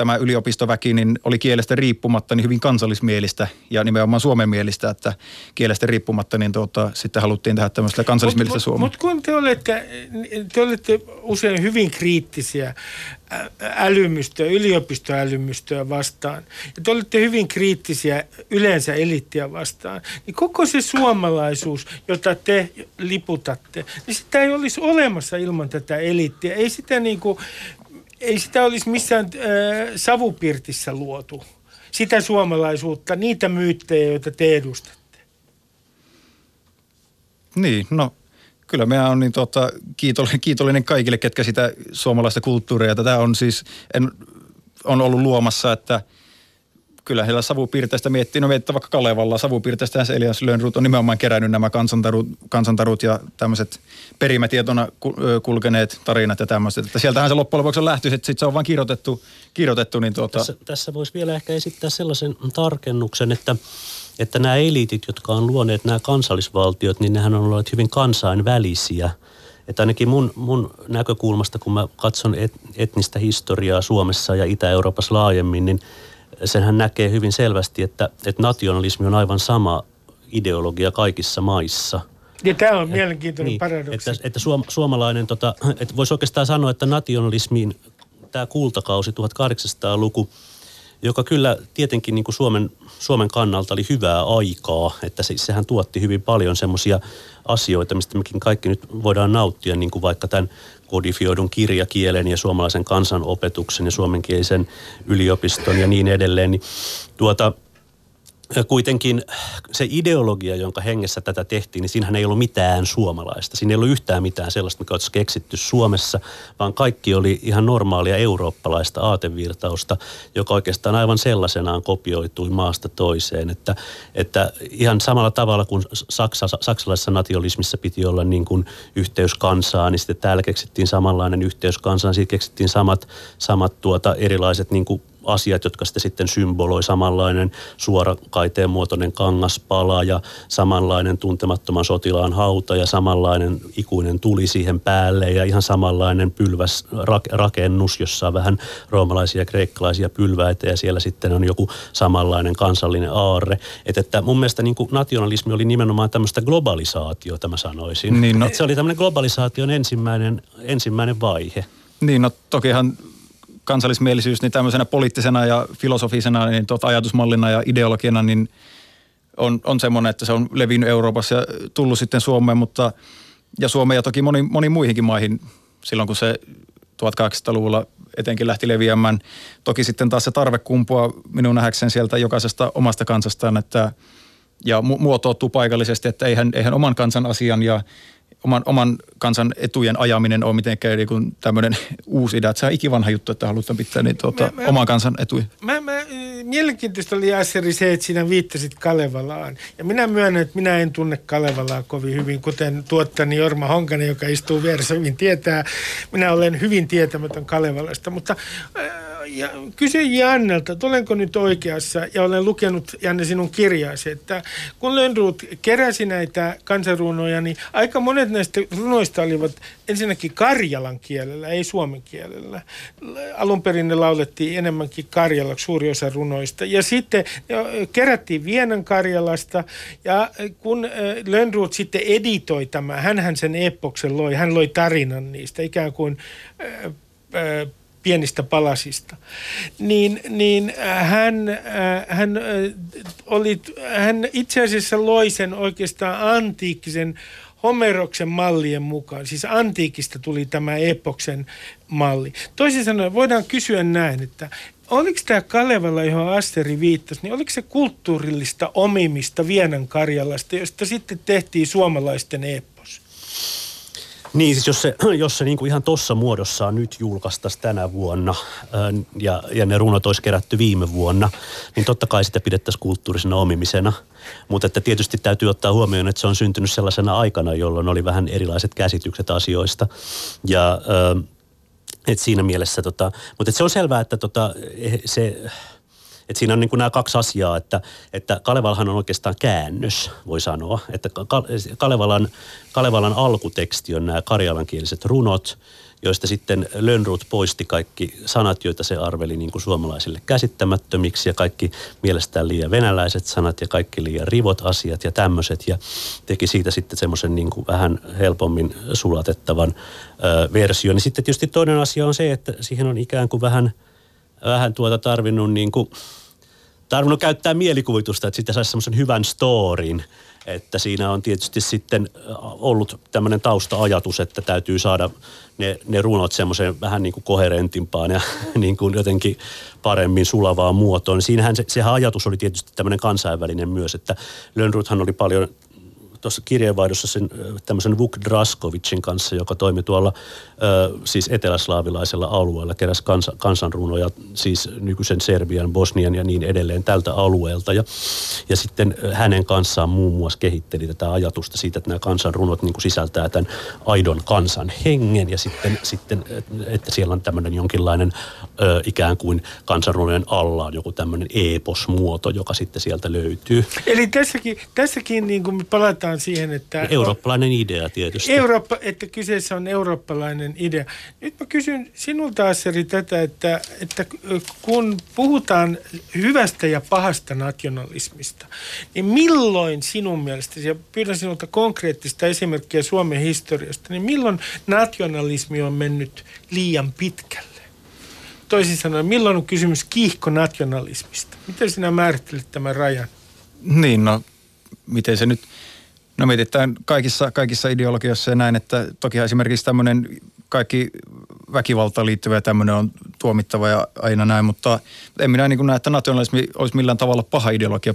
tämä yliopistoväki niin oli kielestä riippumatta niin hyvin kansallismielistä ja nimenomaan suomenmielistä, että kielestä riippumatta niin tuota, sitten haluttiin tehdä tämmöistä kansallismielistä mut, Suomea. Mutta kun te olette, te olette usein hyvin kriittisiä älymystöä, yliopistoälymystöä vastaan ja te olette hyvin kriittisiä yleensä elittiä vastaan, niin koko se suomalaisuus, jota te liputatte, niin sitä ei olisi olemassa ilman tätä elittiä. Ei sitä niin kuin ei sitä olisi missään äh, savupirtissä luotu. Sitä suomalaisuutta, niitä myyttejä, joita te edustatte. Niin, no kyllä meidän on niin tota, kiitollinen, kiitollinen kaikille, ketkä sitä suomalaista kulttuuria. Tätä on siis, en, on ollut luomassa, että – kyllä heillä savupiirteistä miettii, no miettii vaikka Kalevalla, savupiirteistä se Elias Lönnrut on nimenomaan kerännyt nämä kansantarut, kansantarut ja tämmöiset perimätietona kulkeneet tarinat ja tämmöiset. Että sieltähän se loppujen lopuksi on lähty, sitten se on vain kirjoitettu, kirjoitettu niin tuota... Tässä, tässä voisi vielä ehkä esittää sellaisen tarkennuksen, että että nämä eliitit, jotka on luoneet nämä kansallisvaltiot, niin nehän on olleet hyvin kansainvälisiä. Että ainakin mun, mun näkökulmasta, kun mä katson et, etnistä historiaa Suomessa ja Itä-Euroopassa laajemmin, niin – senhän näkee hyvin selvästi, että, että nationalismi on aivan sama ideologia kaikissa maissa. Ja tämä on et, mielenkiintoinen niin, paradoksi. Että, että suom, suomalainen, tota, että voisi oikeastaan sanoa, että nationalismin tämä kultakausi 1800-luku, joka kyllä tietenkin niin kuin Suomen, Suomen kannalta oli hyvää aikaa, että se, sehän tuotti hyvin paljon semmoisia asioita, mistä mekin kaikki nyt voidaan nauttia, niin kuin vaikka tämän kodifioidun kirjakielen ja suomalaisen kansanopetuksen ja suomenkielisen yliopiston ja niin edelleen, niin tuota, kuitenkin se ideologia, jonka hengessä tätä tehtiin, niin siinähän ei ollut mitään suomalaista. Siinä ei ollut yhtään mitään sellaista, mikä olisi keksitty Suomessa, vaan kaikki oli ihan normaalia eurooppalaista aatevirtausta, joka oikeastaan aivan sellaisenaan kopioitui maasta toiseen. Että, että ihan samalla tavalla kuin Saksa, saksalaisessa nationalismissa piti olla niin kuin yhteys kansaa, niin sitten täällä keksittiin samanlainen yhteys kansaan. Siitä keksittiin samat, samat tuota, erilaiset niin kuin asiat, jotka sitten, sitten symboloi samanlainen suorakaiteen muotoinen kangaspala ja samanlainen tuntemattoman sotilaan hauta ja samanlainen ikuinen tuli siihen päälle ja ihan samanlainen pylväs rakennus, jossa on vähän roomalaisia ja kreikkalaisia pylväitä ja siellä sitten on joku samanlainen kansallinen aarre. Et että mun mielestä niin nationalismi oli nimenomaan tämmöistä globalisaatiota, mä sanoisin. Niin, no, Et se oli tämmöinen globalisaation ensimmäinen, ensimmäinen vaihe. Niin, no tokihan kansallismielisyys niin tämmöisenä poliittisena ja filosofisena niin tuota ajatusmallina ja ideologiana niin on, on semmoinen, että se on levinnyt Euroopassa ja tullut sitten Suomeen, mutta ja Suomeen ja toki moni, moni muihinkin maihin silloin, kun se 1800-luvulla etenkin lähti leviämään. Toki sitten taas se tarve kumpua minun nähdäkseni sieltä jokaisesta omasta kansastaan, että ja mu- muotoutuu paikallisesti, että eihän, eihän oman kansan asian ja oman, oman kansan etujen ajaminen ole mitenkään niin kuin tämmöinen uusi idea. Että se on ikivanha juttu, että halutaan pitää niin, tuota, mä, oman kansan etuja. Mä, mä, mielenkiintoista oli Asseri se, että sinä viittasit Kalevalaan. Ja minä myönnän, että minä en tunne Kalevalaa kovin hyvin, kuten tuottani Jorma Honkanen, joka istuu vieressä hyvin tietää. Minä olen hyvin tietämätön Kalevalasta, mutta äh, ja kysyin Jannelta, että olenko nyt oikeassa, ja olen lukenut Janne sinun kirjaasi, että kun Lönnruut keräsi näitä kansanrunoja, niin aika monet näistä runoista olivat ensinnäkin karjalan kielellä, ei suomen kielellä. Alun perin ne laulettiin enemmänkin karjalaksi, suuri osa runoista. Ja sitten kerättiin Vienan Karjalasta, ja kun Lönnruut sitten editoi tämä, hän sen epoksen loi, hän loi tarinan niistä, ikään kuin pienistä palasista, niin, niin äh, hän, äh, hän, äh, oli, hän itse asiassa loi sen oikeastaan antiikkisen Homeroksen mallien mukaan. Siis antiikista tuli tämä epoksen malli. Toisin sanoen voidaan kysyä näin, että oliko tämä Kalevala, johon Asteri viittasi, niin oliko se kulttuurillista omimista Vienan Karjalasta, josta sitten tehtiin suomalaisten epos? Niin, siis jos se, jos se niin kuin ihan tuossa muodossaan nyt julkaistaisiin tänä vuonna ja, ja ne runot olisi kerätty viime vuonna, niin totta kai sitä pidettäisiin kulttuurisena omimisena. Mutta että tietysti täytyy ottaa huomioon, että se on syntynyt sellaisena aikana, jolloin oli vähän erilaiset käsitykset asioista. Ja et siinä mielessä, tota, mutta se on selvää, että tota, se et siinä on niin kuin nämä kaksi asiaa, että, että Kalevalhan on oikeastaan käännös, voi sanoa. Että Kalevalan, Kalevalan alkuteksti on nämä karjalankieliset runot, joista sitten Lönnrut poisti kaikki sanat, joita se arveli niin kuin suomalaisille käsittämättömiksi ja kaikki mielestään liian venäläiset sanat ja kaikki liian rivot asiat ja tämmöiset ja teki siitä sitten semmoisen niin kuin vähän helpommin sulatettavan ö, version. Ja sitten tietysti toinen asia on se, että siihen on ikään kuin vähän, vähän tuota tarvinnut niin kuin – tarvinnut käyttää mielikuvitusta, että siitä saisi semmoisen hyvän storin. Että siinä on tietysti sitten ollut tämmöinen tausta-ajatus, että täytyy saada ne, ne runot semmoiseen vähän niin kuin koherentimpaan ja niin kuin jotenkin paremmin sulavaan muotoon. Siinähän se, sehän ajatus oli tietysti tämmöinen kansainvälinen myös, että Lönnruthan oli paljon tuossa kirjeenvaihdossa sen tämmöisen Vuk Draskovicin kanssa, joka toimi tuolla ö, siis eteläslaavilaisella alueella, keräsi kansa, kansanrunoja siis nykyisen Serbian, Bosnian ja niin edelleen tältä alueelta. Ja, ja sitten hänen kanssaan muun muassa kehitteli tätä ajatusta siitä, että nämä kansanrunot niin kuin sisältää tämän aidon kansan hengen ja sitten, sitten että siellä on tämmöinen jonkinlainen ö, ikään kuin kansanrunojen alla on joku tämmöinen eeposmuoto, joka sitten sieltä löytyy. Eli tässäkin, tässäkin niin kuin palataan palataan siihen, että... Eurooppalainen idea tietysti. Eurooppa, että kyseessä on eurooppalainen idea. Nyt mä kysyn sinulta, Asseri, tätä, että, että kun puhutaan hyvästä ja pahasta nationalismista, niin milloin sinun mielestäsi, ja pyydän sinulta konkreettista esimerkkiä Suomen historiasta, niin milloin nationalismi on mennyt liian pitkälle? toisin sanoen, milloin on kysymys kiihkonationalismista? Miten sinä määrittelet tämän rajan? Niin, no miten se nyt, no mietitään kaikissa, kaikissa ideologioissa ja näin, että toki esimerkiksi tämmöinen kaikki väkivaltaan liittyvä tämmöinen on tuomittava ja aina näin, mutta en minä niin näe, että nationalismi olisi millään tavalla paha ideologia.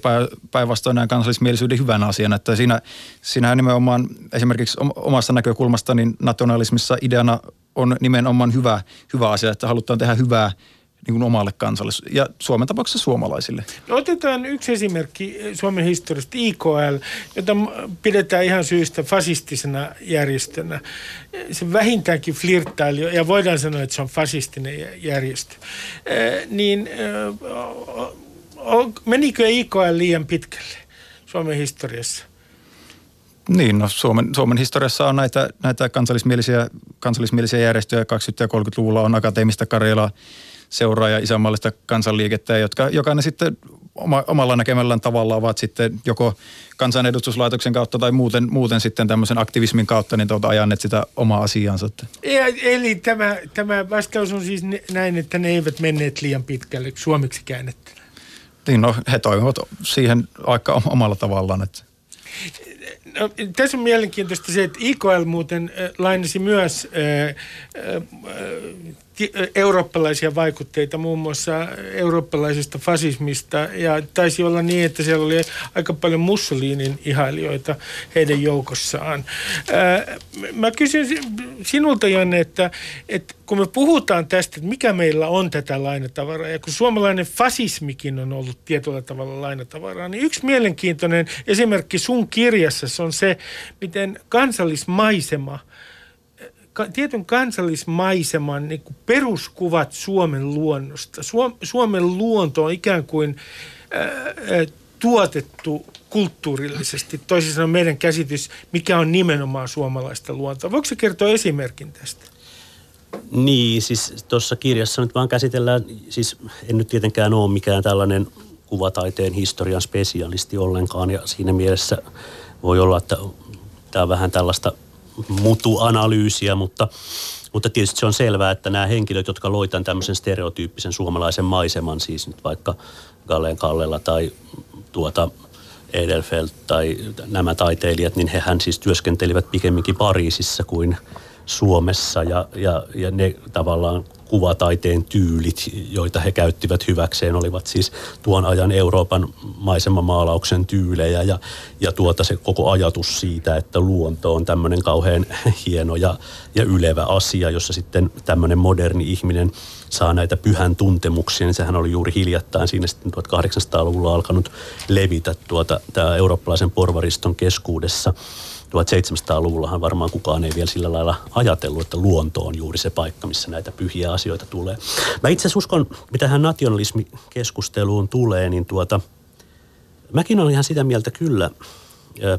Päinvastoin näen kansallismielisyyden hyvänä asiana, että siinä, siinä nimenomaan esimerkiksi omasta näkökulmasta niin nationalismissa ideana on nimenomaan hyvä, hyvä asia, että halutaan tehdä hyvää niin kuin omalle kansalle ja Suomen tapauksessa suomalaisille. No otetaan yksi esimerkki Suomen historiasta, IKL, jota pidetään ihan syystä fasistisena järjestönä. Se vähintäänkin flirttaili ja voidaan sanoa, että se on fasistinen järjestö. niin menikö IKL liian pitkälle Suomen historiassa? Niin, no Suomen, Suomen historiassa on näitä, näitä kansallismielisiä, kansallismielisiä järjestöjä. 20- ja 30-luvulla on akateemista Karjalaa seuraa ja isänmaallista kansanliikettä, jotka jokainen sitten oma, omalla näkemällään tavalla ovat sitten joko kansanedustuslaitoksen kautta tai muuten, muuten sitten tämmöisen aktivismin kautta niin tuota ajanneet sitä omaa asiansa. Ja, eli tämä, tämä vastaus on siis näin, että ne eivät menneet liian pitkälle suomeksi käännettynä. Niin, no he toimivat siihen aika omalla tavallaan. Että. No, tässä on mielenkiintoista se, että IKL muuten äh, lainasi myös äh, äh, eurooppalaisia vaikutteita, muun muassa eurooppalaisesta fasismista. Ja taisi olla niin, että siellä oli aika paljon Mussolinin ihailijoita heidän joukossaan. Mä kysyn sinulta, Janne, että, että kun me puhutaan tästä, että mikä meillä on tätä lainatavaraa, ja kun suomalainen fasismikin on ollut tietyllä tavalla lainatavaraa, niin yksi mielenkiintoinen esimerkki sun kirjassa on se, miten kansallismaisema – tietyn kansallismaiseman niin kuin peruskuvat Suomen luonnosta. Suomen luonto on ikään kuin ää, tuotettu kulttuurillisesti, toisin sanoen meidän käsitys, mikä on nimenomaan suomalaista luontoa. Voiko se kertoa esimerkin tästä? Niin, siis tuossa kirjassa nyt vaan käsitellään, siis en nyt tietenkään ole mikään tällainen kuvataiteen historian spesialisti ollenkaan ja siinä mielessä voi olla, että tämä on vähän tällaista mutuanalyysiä, mutta, mutta tietysti se on selvää, että nämä henkilöt, jotka loitan tämmöisen stereotyyppisen suomalaisen maiseman, siis nyt vaikka Gallen Kallela tai tuota Edelfelt tai nämä taiteilijat, niin hehän siis työskentelivät pikemminkin Pariisissa kuin Suomessa ja, ja, ja ne tavallaan kuvataiteen tyylit, joita he käyttivät hyväkseen, olivat siis tuon ajan Euroopan maisemamaalauksen tyylejä ja, ja tuota se koko ajatus siitä, että luonto on tämmöinen kauhean hieno ja, ja ylevä asia, jossa sitten tämmöinen moderni ihminen saa näitä pyhän tuntemuksia, niin sehän oli juuri hiljattain siinä sitten 1800-luvulla alkanut levitä tuota, tämä eurooppalaisen porvariston keskuudessa. 1700-luvullahan varmaan kukaan ei vielä sillä lailla ajatellut, että luonto on juuri se paikka, missä näitä pyhiä asioita tulee. Mä itse asiassa uskon, mitä tähän nationalismikeskusteluun tulee, niin tuota, mäkin olen ihan sitä mieltä kyllä,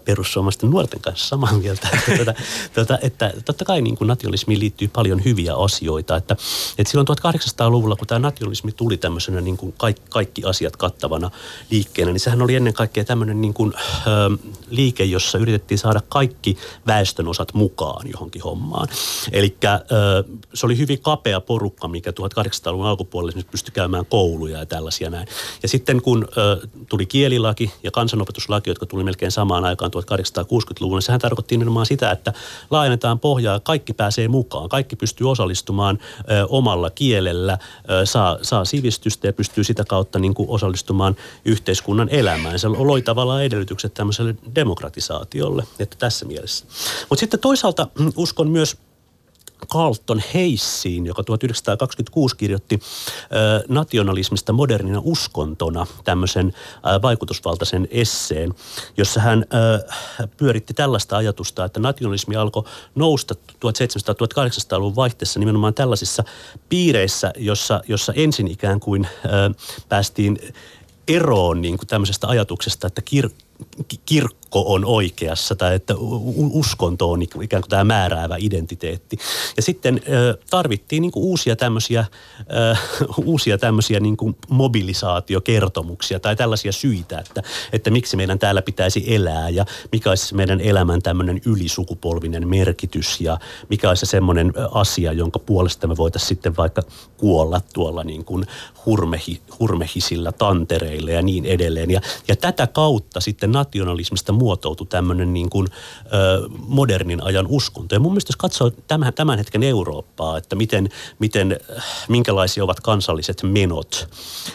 perussuomalaisten nuorten kanssa samaa mieltä, että, tuota, tuota, että totta kai niin kuin nationalismiin liittyy paljon hyviä asioita. Että, että silloin 1800-luvulla, kun tämä nationalismi tuli tämmöisenä niin kuin kaikki, kaikki asiat kattavana liikkeenä, niin sehän oli ennen kaikkea tämmöinen niin kuin, ö, liike, jossa yritettiin saada kaikki väestönosat mukaan johonkin hommaan. Eli se oli hyvin kapea porukka, mikä 1800-luvun alkupuolella pystyi käymään kouluja ja tällaisia näin. Ja sitten kun ö, tuli kielilaki ja kansanopetuslaki, jotka tuli melkein samaan aikaan 1860-luvulla, niin sehän tarkoitti nimenomaan sitä, että laajennetaan pohjaa, kaikki pääsee mukaan, kaikki pystyy osallistumaan ö, omalla kielellä, ö, saa, saa sivistystä ja pystyy sitä kautta niin kuin osallistumaan yhteiskunnan elämään. Se loi tavallaan edellytykset tämmöiselle demokratisaatiolle, että tässä mielessä. Mutta sitten toisaalta uskon myös Carlton Heissiin, joka 1926 kirjoitti nationalismista modernina uskontona tämmöisen vaikutusvaltaisen esseen, jossa hän pyöritti tällaista ajatusta, että nationalismi alkoi nousta 1700-1800-luvun vaihteessa nimenomaan tällaisissa piireissä, jossa, jossa ensin ikään kuin päästiin eroon niin kuin tämmöisestä ajatuksesta, että kir, kirkko usko on oikeassa tai että uskonto on ikään kuin tämä määräävä identiteetti. Ja sitten tarvittiin niin kuin uusia tämmöisiä, uusia tämmöisiä niin kuin mobilisaatiokertomuksia tai tällaisia syitä, että, että miksi meidän täällä pitäisi elää ja mikä olisi meidän elämän tämmöinen ylisukupolvinen merkitys ja mikä olisi semmoinen asia, jonka puolesta me voitaisiin sitten vaikka kuolla tuolla niin kuin hurmehi, hurmehisillä tantereilla ja niin edelleen. Ja, ja tätä kautta sitten nationalismista muotoutui tämmöinen niin kuin, ö, modernin ajan uskonto. Ja mun mielestä jos katsoo tämän, tämän hetken Eurooppaa, että miten, miten, minkälaisia ovat kansalliset menot,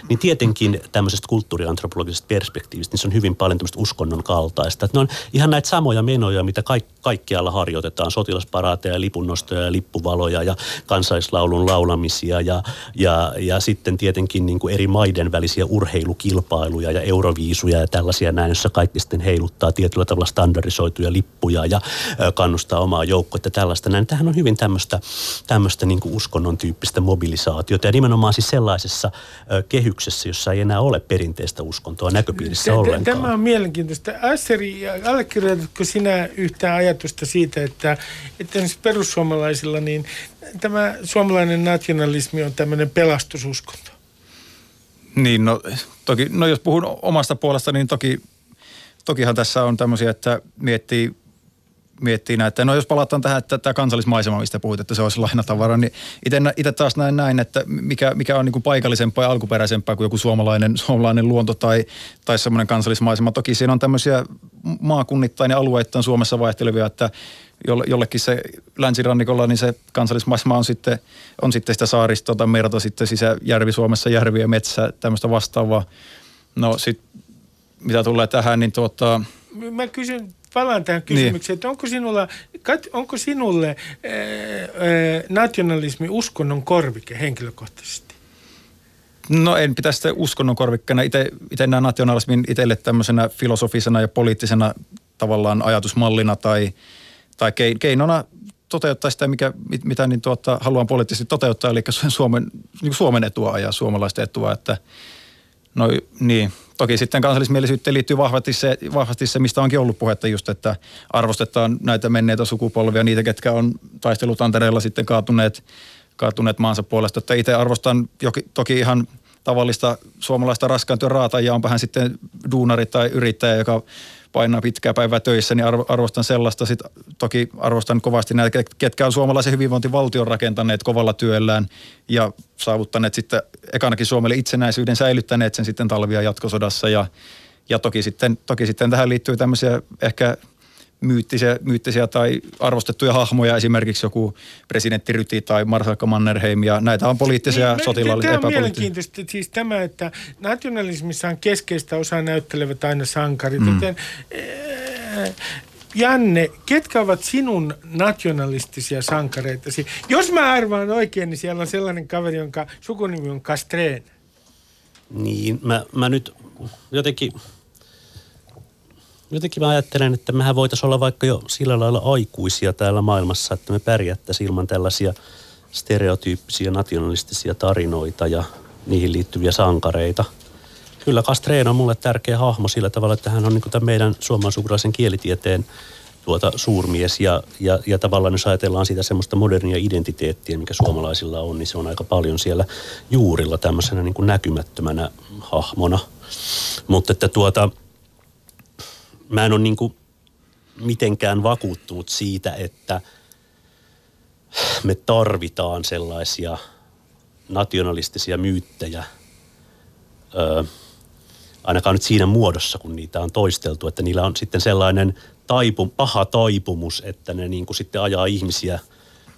niin tietenkin tämmöisestä kulttuuriantropologisesta perspektiivistä, niin se on hyvin paljon tämmöistä uskonnon kaltaista. Että ne on ihan näitä samoja menoja, mitä kaik, kaikkialla harjoitetaan, sotilasparaateja, lipunnostoja ja lippuvaloja ja kansallislaulun laulamisia ja, ja, ja sitten tietenkin niin kuin eri maiden välisiä urheilukilpailuja ja euroviisuja ja tällaisia näin, jossa kaikki sitten heiluttaa tietyllä tavalla standardisoituja lippuja ja kannustaa omaa joukkoa, että tällaista näin. Tähän on hyvin tämmöistä, tämmöistä niin kuin uskonnon tyyppistä mobilisaatiota ja nimenomaan siis sellaisessa kehyksessä, jossa ei enää ole perinteistä uskontoa näköpiirissä ollenkaan. Tämä on mielenkiintoista. Asseri, allekirjoitatko sinä yhtään ajatusta siitä, että, että perussuomalaisilla niin tämä suomalainen nationalismi on tämmöinen pelastususkonto? Niin, no, toki, no jos puhun omasta puolesta, niin toki, tokihan tässä on tämmöisiä, että miettii, miettii näitä. No jos palataan tähän, että tämä kansallismaisema, mistä puhut, että se olisi lainatavara, niin itse taas näin näin, että mikä, mikä on niin kuin paikallisempaa ja alkuperäisempää kuin joku suomalainen, suomalainen luonto tai, tai semmoinen kansallismaisema. Toki siinä on tämmöisiä maakunnittain ja alueittain Suomessa vaihtelevia, että jollekin se länsirannikolla, niin se kansallismaisema on sitten, on sitten sitä saaristota, merta, sitten sisäjärvi Suomessa, järvi ja metsä, tämmöistä vastaavaa. No sitten mitä tulee tähän, niin tuota... Mä kysyn, palaan tähän niin. kysymykseen, niin. että onko, sinulla, onko sinulle ää, ää, nationalismi uskonnon korvike henkilökohtaisesti? No en pitäisi sitä uskonnon korvikkeena. Itse näen nationalismin itselle tämmöisenä filosofisena ja poliittisena tavallaan ajatusmallina tai – tai keinona toteuttaa sitä, mikä, mitä niin tuota, haluan poliittisesti toteuttaa, eli Suomen, niin Suomen etua ja suomalaisten etua, että no niin, toki sitten kansallismielisyyteen liittyy vahvasti se, vahvasti se, mistä onkin ollut puhetta just, että arvostetaan näitä menneitä sukupolvia, niitä, ketkä on taistelutantereilla sitten kaatuneet, kaatuneet maansa puolesta. Että itse arvostan joki, toki ihan tavallista suomalaista raskaan työn raatajaa, onpa hän sitten duunari tai yrittäjä, joka painaa pitkää päivää töissä, niin arvostan sellaista. Sitten toki arvostan kovasti näitä, ketkä on suomalaisen hyvinvointivaltion rakentaneet kovalla työllään ja saavuttaneet sitten ekanakin Suomelle itsenäisyyden, säilyttäneet sen sitten talvia jatkosodassa ja ja toki sitten, toki sitten tähän liittyy tämmöisiä ehkä myyttisiä, myyttisiä tai arvostettuja hahmoja, esimerkiksi joku presidentti Ryti tai Marsalkka Mannerheim, ja näitä on poliittisia, niin, sotilaallisia, Tämä on mielenkiintoista, siis tämä, että nationalismissa on keskeistä osaa näyttelevät aina sankarit, mm. joten äh, Janne, ketkä ovat sinun nationalistisia sankareitasi? Jos mä arvaan oikein, niin siellä on sellainen kaveri, jonka sukunimi on Kastreen. Niin, mä, mä nyt jotenkin jotenkin mä ajattelen, että mehän voitaisiin olla vaikka jo sillä lailla aikuisia täällä maailmassa, että me pärjättäisiin ilman tällaisia stereotyyppisiä nationalistisia tarinoita ja niihin liittyviä sankareita. Kyllä Kastreen on mulle tärkeä hahmo sillä tavalla, että hän on niin kuin meidän suomalaisen kielitieteen tuota suurmies ja, ja, ja tavallaan jos ajatellaan sitä semmoista modernia identiteettiä, mikä suomalaisilla on, niin se on aika paljon siellä juurilla tämmöisenä niin näkymättömänä hahmona. Mutta että tuota, mä en ole niin kuin mitenkään vakuuttunut siitä, että me tarvitaan sellaisia nationalistisia myyttejä, öö, ainakaan nyt siinä muodossa, kun niitä on toisteltu, että niillä on sitten sellainen taipum, paha taipumus, että ne niin kuin sitten ajaa ihmisiä –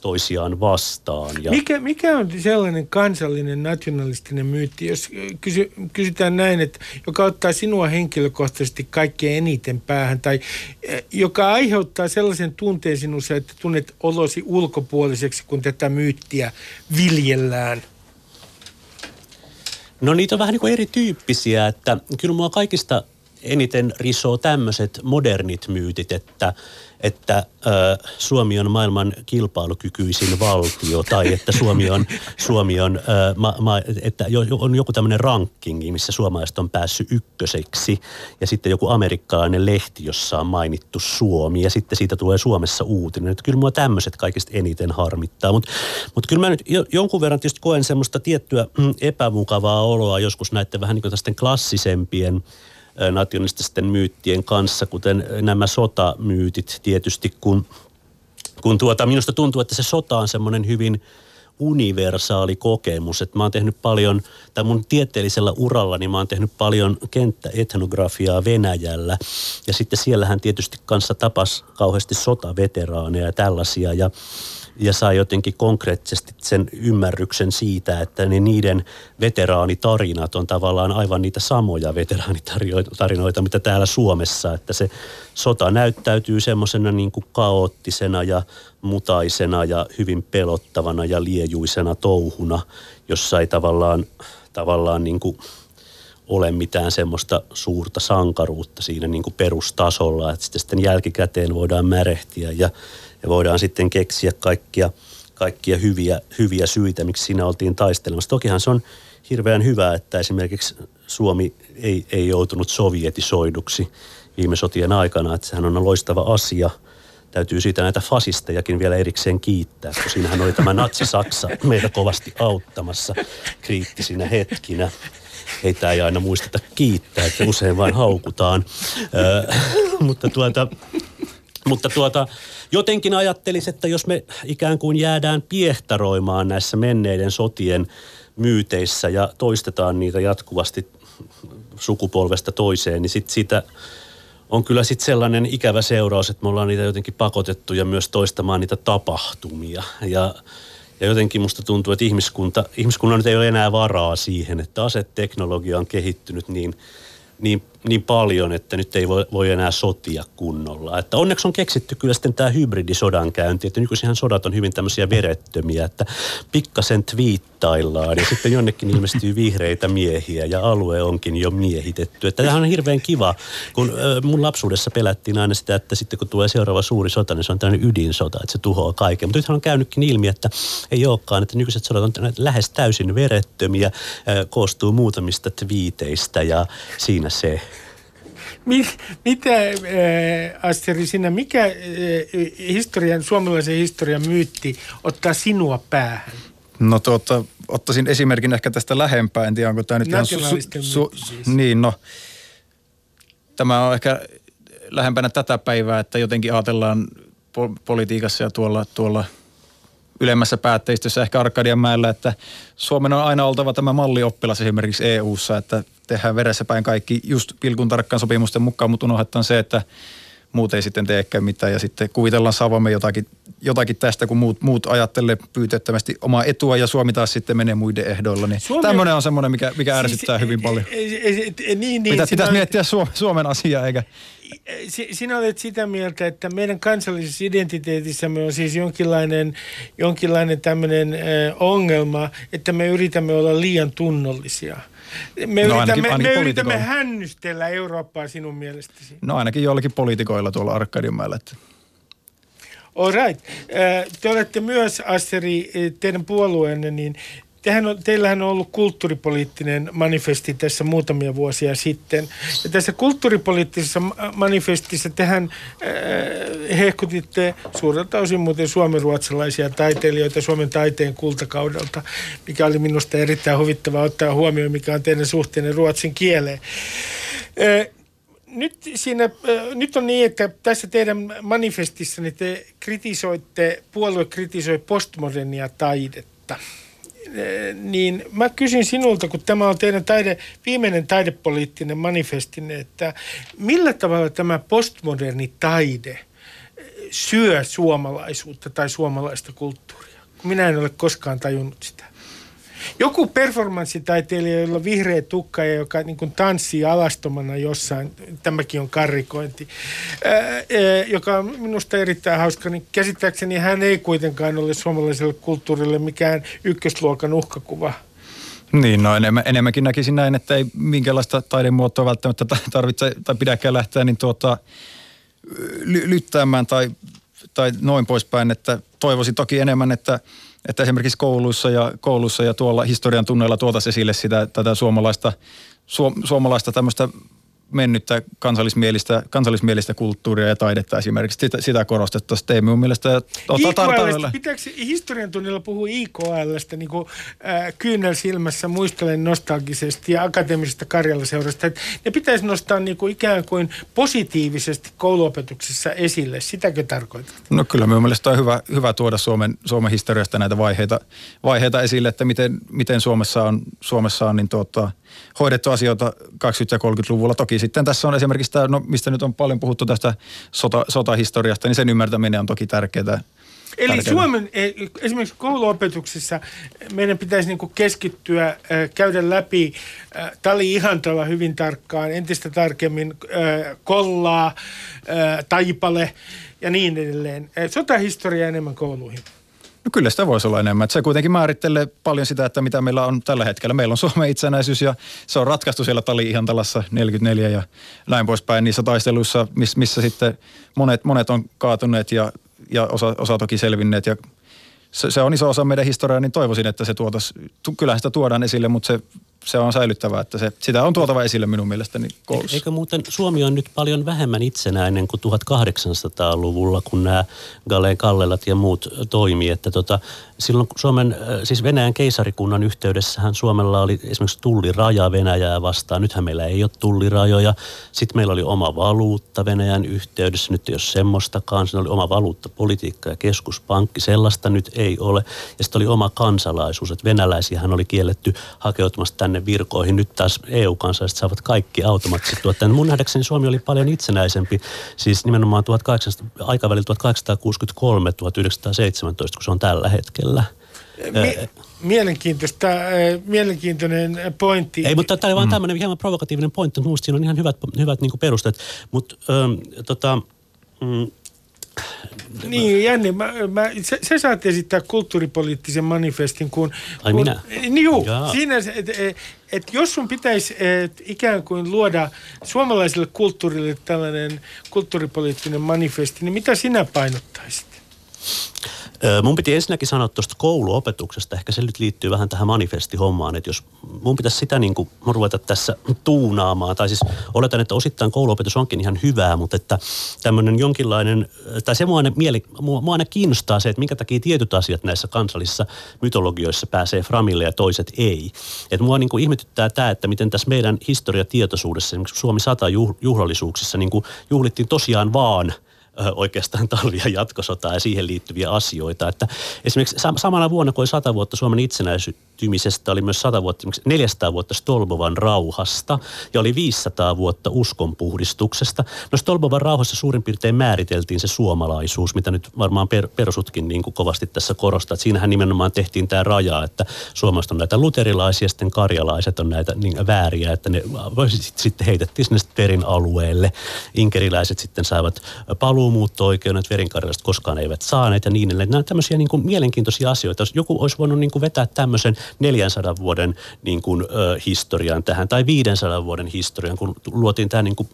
toisiaan vastaan. Ja... Mikä, mikä on sellainen kansallinen nationalistinen myytti, jos kysy, kysytään näin, että joka ottaa sinua henkilökohtaisesti kaikkein eniten päähän tai joka aiheuttaa sellaisen tunteen sinussa, että tunnet olosi ulkopuoliseksi, kun tätä myyttiä viljellään? No niitä on vähän niin kuin erityyppisiä, että kyllä mua kaikista eniten risoo tämmöiset modernit myytit, että että Suomi on maailman kilpailukykyisin valtio tai että Suomi on, Suomi on, ma, ma, että on joku tämmöinen rankingi, missä suomalaiset on päässyt ykköseksi ja sitten joku amerikkalainen lehti, jossa on mainittu Suomi ja sitten siitä tulee Suomessa uutinen. Että kyllä mua tämmöiset kaikista eniten harmittaa, mutta mut kyllä mä nyt jonkun verran tietysti koen semmoista tiettyä mm, epämukavaa oloa joskus näiden vähän niin kuin tästä klassisempien nationalististen myyttien kanssa, kuten nämä sotamyytit tietysti, kun, kun tuota, minusta tuntuu, että se sota on semmoinen hyvin universaali kokemus. Että mä oon tehnyt paljon, tai mun tieteellisellä uralla, niin mä oon tehnyt paljon kenttäetnografiaa Venäjällä. Ja sitten siellähän tietysti kanssa tapas kauheasti sotaveteraaneja ja tällaisia. Ja ja sai jotenkin konkreettisesti sen ymmärryksen siitä, että ne niiden veteraanitarinat on tavallaan aivan niitä samoja veteraanitarinoita, mitä täällä Suomessa, että se sota näyttäytyy semmoisena niin kuin kaoottisena ja mutaisena ja hyvin pelottavana ja liejuisena touhuna, jossa ei tavallaan, tavallaan niin kuin ole mitään semmoista suurta sankaruutta siinä niin kuin perustasolla, että sitten jälkikäteen voidaan märehtiä ja ja voidaan sitten keksiä kaikkia, kaikkia hyviä, hyviä syitä, miksi siinä oltiin taistelemassa. Tokihan se on hirveän hyvä, että esimerkiksi Suomi ei, ei joutunut sovietisoiduksi viime sotien aikana, että sehän on loistava asia. Täytyy siitä näitä fasistejakin vielä erikseen kiittää, kun siinähän oli tämä natsi-Saksa meitä kovasti auttamassa kriittisinä hetkinä. Heitä ei aina muisteta kiittää, että usein vain haukutaan. Ö, mutta tuota, mutta tuota, jotenkin ajattelisi, että jos me ikään kuin jäädään piehtaroimaan näissä menneiden sotien myyteissä ja toistetaan niitä jatkuvasti sukupolvesta toiseen, niin sit sitä on kyllä sitten sellainen ikävä seuraus, että me ollaan niitä jotenkin pakotettu ja myös toistamaan niitä tapahtumia. Ja, ja jotenkin musta tuntuu, että ihmiskunta, ihmiskunnan nyt ei ole enää varaa siihen, että aseteknologia on kehittynyt niin, niin niin paljon, että nyt ei voi, voi enää sotia kunnolla. Että onneksi on keksitty kyllä sitten tämä hybridisodan käynti, että nykyisinhän sodat on hyvin tämmöisiä verettömiä, että pikkasen twiittaillaan ja sitten jonnekin ilmestyy vihreitä miehiä ja alue onkin jo miehitetty. Että tämähän on hirveän kiva, kun mun lapsuudessa pelättiin aina sitä, että sitten kun tulee seuraava suuri sota, niin se on tämmöinen ydinsota, että se tuhoaa kaiken. Mutta nythän on käynytkin ilmi, että ei olekaan, että nykyiset sodat on lähes täysin verettömiä, koostuu muutamista twiiteistä ja siinä se mitä, äh, Asteri, sinä, mikä äh, historian, suomalaisen historian myytti ottaa sinua päähän? No tuota, ottaisin esimerkin ehkä tästä lähempää, en tiedä onko tämä nyt ihan su- su- su- siis. Niin, no tämä on ehkä lähempänä tätä päivää, että jotenkin ajatellaan po- politiikassa ja tuolla, tuolla – ylemmässä päätteistössä, ehkä Arkadianmäellä, että Suomen on aina oltava tämä mallioppilas esimerkiksi EU-ssa, että tehdään veressä päin kaikki just pilkun tarkkaan sopimusten mukaan, mutta unohdetaan se, että muut ei sitten teekään mitään ja sitten kuvitellaan saavamme jotakin, jotakin tästä, kun muut, muut ajattelee pyyteettömästi omaa etua ja Suomi taas sitten menee muiden ehdoilla. Niin Suomi... Tämmöinen on semmoinen, mikä, mikä siis ärsyttää siis, hyvin paljon. Niin, niin, Pitä, pitäisi on... miettiä Suomen asiaa eikä sinä olet sitä mieltä, että meidän kansallisessa identiteetissämme on siis jonkinlainen, jonkinlainen tämmöinen ongelma, että me yritämme olla liian tunnollisia. Me, no, yritämme, ainakin, ainakin me yritämme hännystellä Eurooppaa sinun mielestäsi. No ainakin joillakin poliitikoilla tuolla Arkadianmäellä. All right. Te olette myös, Asteri, teidän puolueenne, niin Tehän on, teillähän on ollut kulttuuripoliittinen manifesti tässä muutamia vuosia sitten. Ja tässä kulttuuripoliittisessa manifestissa tehän äh, hehkutitte suurelta osin muuten suomenruotsalaisia taiteilijoita Suomen taiteen kultakaudelta, mikä oli minusta erittäin huvittavaa ottaa huomioon, mikä on teidän suhteenne ruotsin kieleen. Äh, nyt, siinä, äh, nyt on niin, että tässä teidän manifestissanne te kritisoitte, puolue kritisoi postmodernia taidetta – niin mä kysyn sinulta, kun tämä on teidän taide, viimeinen taidepoliittinen manifestinne, että millä tavalla tämä postmoderni taide syö suomalaisuutta tai suomalaista kulttuuria? Minä en ole koskaan tajunnut sitä. Joku performanssitaiteilija, jolla on vihreä tukka ja joka niin kuin tanssii alastomana jossain, tämäkin on karrikointi, ää, ää, joka on minusta erittäin hauska, niin käsittääkseni hän ei kuitenkaan ole suomalaiselle kulttuurille mikään ykkösluokan uhkakuva. Niin, no enemmän, enemmänkin näkisin näin, että ei minkälaista taidemuotoa välttämättä tarvitse tai pidäkään lähteä niin tuota, ly- lyttäämään tai, tai noin poispäin, että toivoisin toki enemmän, että, että esimerkiksi kouluissa ja, kouluissa ja tuolla historian tunneilla tuotaisiin esille sitä, tätä suomalaista, su, suomalaista tämmöistä mennyttä kansallismielistä, kansallismielistä kulttuuria ja taidetta esimerkiksi. Sitä, sitä korostettaisiin. Ei minun mielestä IKL, pitääkö historian tunnilla puhua IKLstä niin kuin, äh, kyynel silmässä muistelen nostalgisesti ja akateemisesta Karjalaseurasta, että ne pitäisi nostaa niin kuin ikään kuin positiivisesti kouluopetuksessa esille. Sitäkö tarkoitat? No kyllä minun mielestä on hyvä, hyvä tuoda Suomen, Suomen historiasta näitä vaiheita, vaiheita esille, että miten, miten Suomessa on, Suomessa on niin tuota, hoidettu asioita 20- ja 30-luvulla. Toki sitten tässä on esimerkiksi tämä, no, mistä nyt on paljon puhuttu tästä sota, sotahistoriasta, niin sen ymmärtäminen on toki tärkeää. Eli tärkeää. Suomen e, esimerkiksi kouluopetuksessa meidän pitäisi niin keskittyä, käydä läpi Tali Ihantala hyvin tarkkaan, entistä tarkemmin Kollaa, Taipale ja niin edelleen. Sotahistoria enemmän kouluihin. No kyllä sitä voisi olla enemmän. Se kuitenkin määrittelee paljon sitä, että mitä meillä on tällä hetkellä. Meillä on Suomen itsenäisyys ja se on ratkaistu siellä Tali Ihantalassa 44 ja näin poispäin niissä taisteluissa, missä, missä sitten monet, monet on kaatuneet ja, ja osa, osa toki selvinneet ja se, se on iso osa meidän historiaa, niin toivoisin, että se tuotas, kyllähän sitä tuodaan esille, mutta se se on säilyttävää, että se, sitä on tuotava esille minun mielestäni koulussa. Eikö muuten Suomi on nyt paljon vähemmän itsenäinen kuin 1800-luvulla, kun nämä Galeen Kallelat ja muut toimii, että tota, silloin Suomen, äh, siis Venäjän keisarikunnan yhteydessähän Suomella oli esimerkiksi tulliraja Venäjää vastaan. Nythän meillä ei ole tullirajoja. Sitten meillä oli oma valuutta Venäjän yhteydessä. Nyt ei ole semmoistakaan. Siinä oli oma valuuttapolitiikka ja keskuspankki. Sellaista nyt ei ole. Ja sitten oli oma kansalaisuus. Että venäläisiähän oli kielletty hakeutumasta tänne virkoihin. Nyt taas EU-kansalaiset saavat kaikki automaattisesti tuottaa. Mun nähdäkseni Suomi oli paljon itsenäisempi. Siis nimenomaan 1800, aikavälillä 1863-1917, kun se on tällä hetkellä hetkellä. Mi- mielenkiintoista, mielenkiintoinen pointti. Ei, mutta tämä oli vain mm. tämmöinen hieman provokatiivinen pointti, mutta siinä on ihan hyvät, hyvät niin perusteet. Mutta tota, mm, niin, Jänni, mä, mä, sä, sä saat esittää kulttuuripoliittisen manifestin, kun... Ai kun, minä? Niin juu, Jaa. siinä, että et, et jos sun pitäisi et, ikään kuin luoda suomalaiselle kulttuurille tällainen kulttuuripoliittinen manifesti, niin mitä sinä painottaisit? Mun piti ensinnäkin sanoa tuosta kouluopetuksesta, ehkä se nyt liittyy vähän tähän manifestihommaan, että jos mun pitäisi sitä niin kuin ruveta tässä tuunaamaan, tai siis oletan, että osittain kouluopetus onkin ihan hyvää, mutta että tämmöinen jonkinlainen, tai se mua aina, mieli, mua, mua aina kiinnostaa se, että minkä takia tietyt asiat näissä kansallisissa mytologioissa pääsee framille ja toiset ei. Että mua niin kuin ihmetyttää tämä, että miten tässä meidän historiatietoisuudessa, esimerkiksi Suomi 100 juhlallisuuksissa niin kuin juhlittiin tosiaan vaan – oikeastaan talvia jatkosotaa ja siihen liittyviä asioita. Että esimerkiksi samana vuonna, oli sata vuotta Suomen itsenäistymisestä, oli myös 100 vuotta, 400 vuotta Stolbovan rauhasta ja oli 500 vuotta uskonpuhdistuksesta. No Stolbovan rauhassa suurin piirtein määriteltiin se suomalaisuus, mitä nyt varmaan per, perusutkin niin kuin kovasti tässä korostaa. Että siinähän nimenomaan tehtiin tämä raja, että suomalaiset on näitä luterilaisia, sitten karjalaiset on näitä niin vääriä, että ne sitten heitettiin sinne perin alueelle. Inkeriläiset sitten saivat paluu paluumuutto-oikeudet verinkarjalaiset koskaan eivät saaneet ja niin edelleen. Nämä ovat tämmöisiä niin kuin mielenkiintoisia asioita. Jos joku olisi voinut niin kuin vetää tämmöisen 400 vuoden niin kuin, ö, historian tähän tai 500 vuoden historian, kun luotiin tämä niin kuin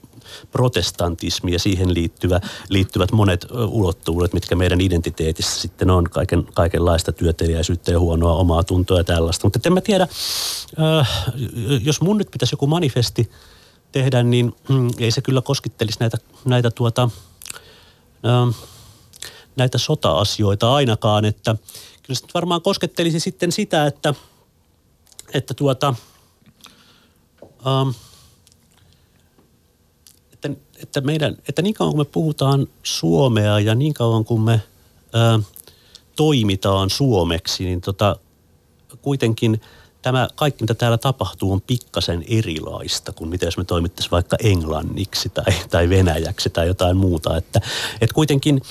protestantismi ja siihen liittyvä, liittyvät monet ulottuvuudet, mitkä meidän identiteetissä sitten on, kaiken, kaikenlaista työtelijäisyyttä ja huonoa omaa tuntoa ja tällaista. Mutta en mä tiedä, äh, jos mun nyt pitäisi joku manifesti tehdä, niin mm, ei se kyllä koskittelisi näitä, näitä tuota, Ähm, näitä sota-asioita ainakaan, että kyllä se varmaan koskettelisi sitten sitä, että, että tuota, ähm, että, että, meidän, että niin kauan kun me puhutaan suomea ja niin kauan kun me ää, toimitaan suomeksi, niin tota, kuitenkin – tämä kaikki, mitä täällä tapahtuu, on pikkasen erilaista kuin mitä jos me toimittaisiin vaikka englanniksi tai, tai venäjäksi tai jotain muuta. Että, että kuitenkin,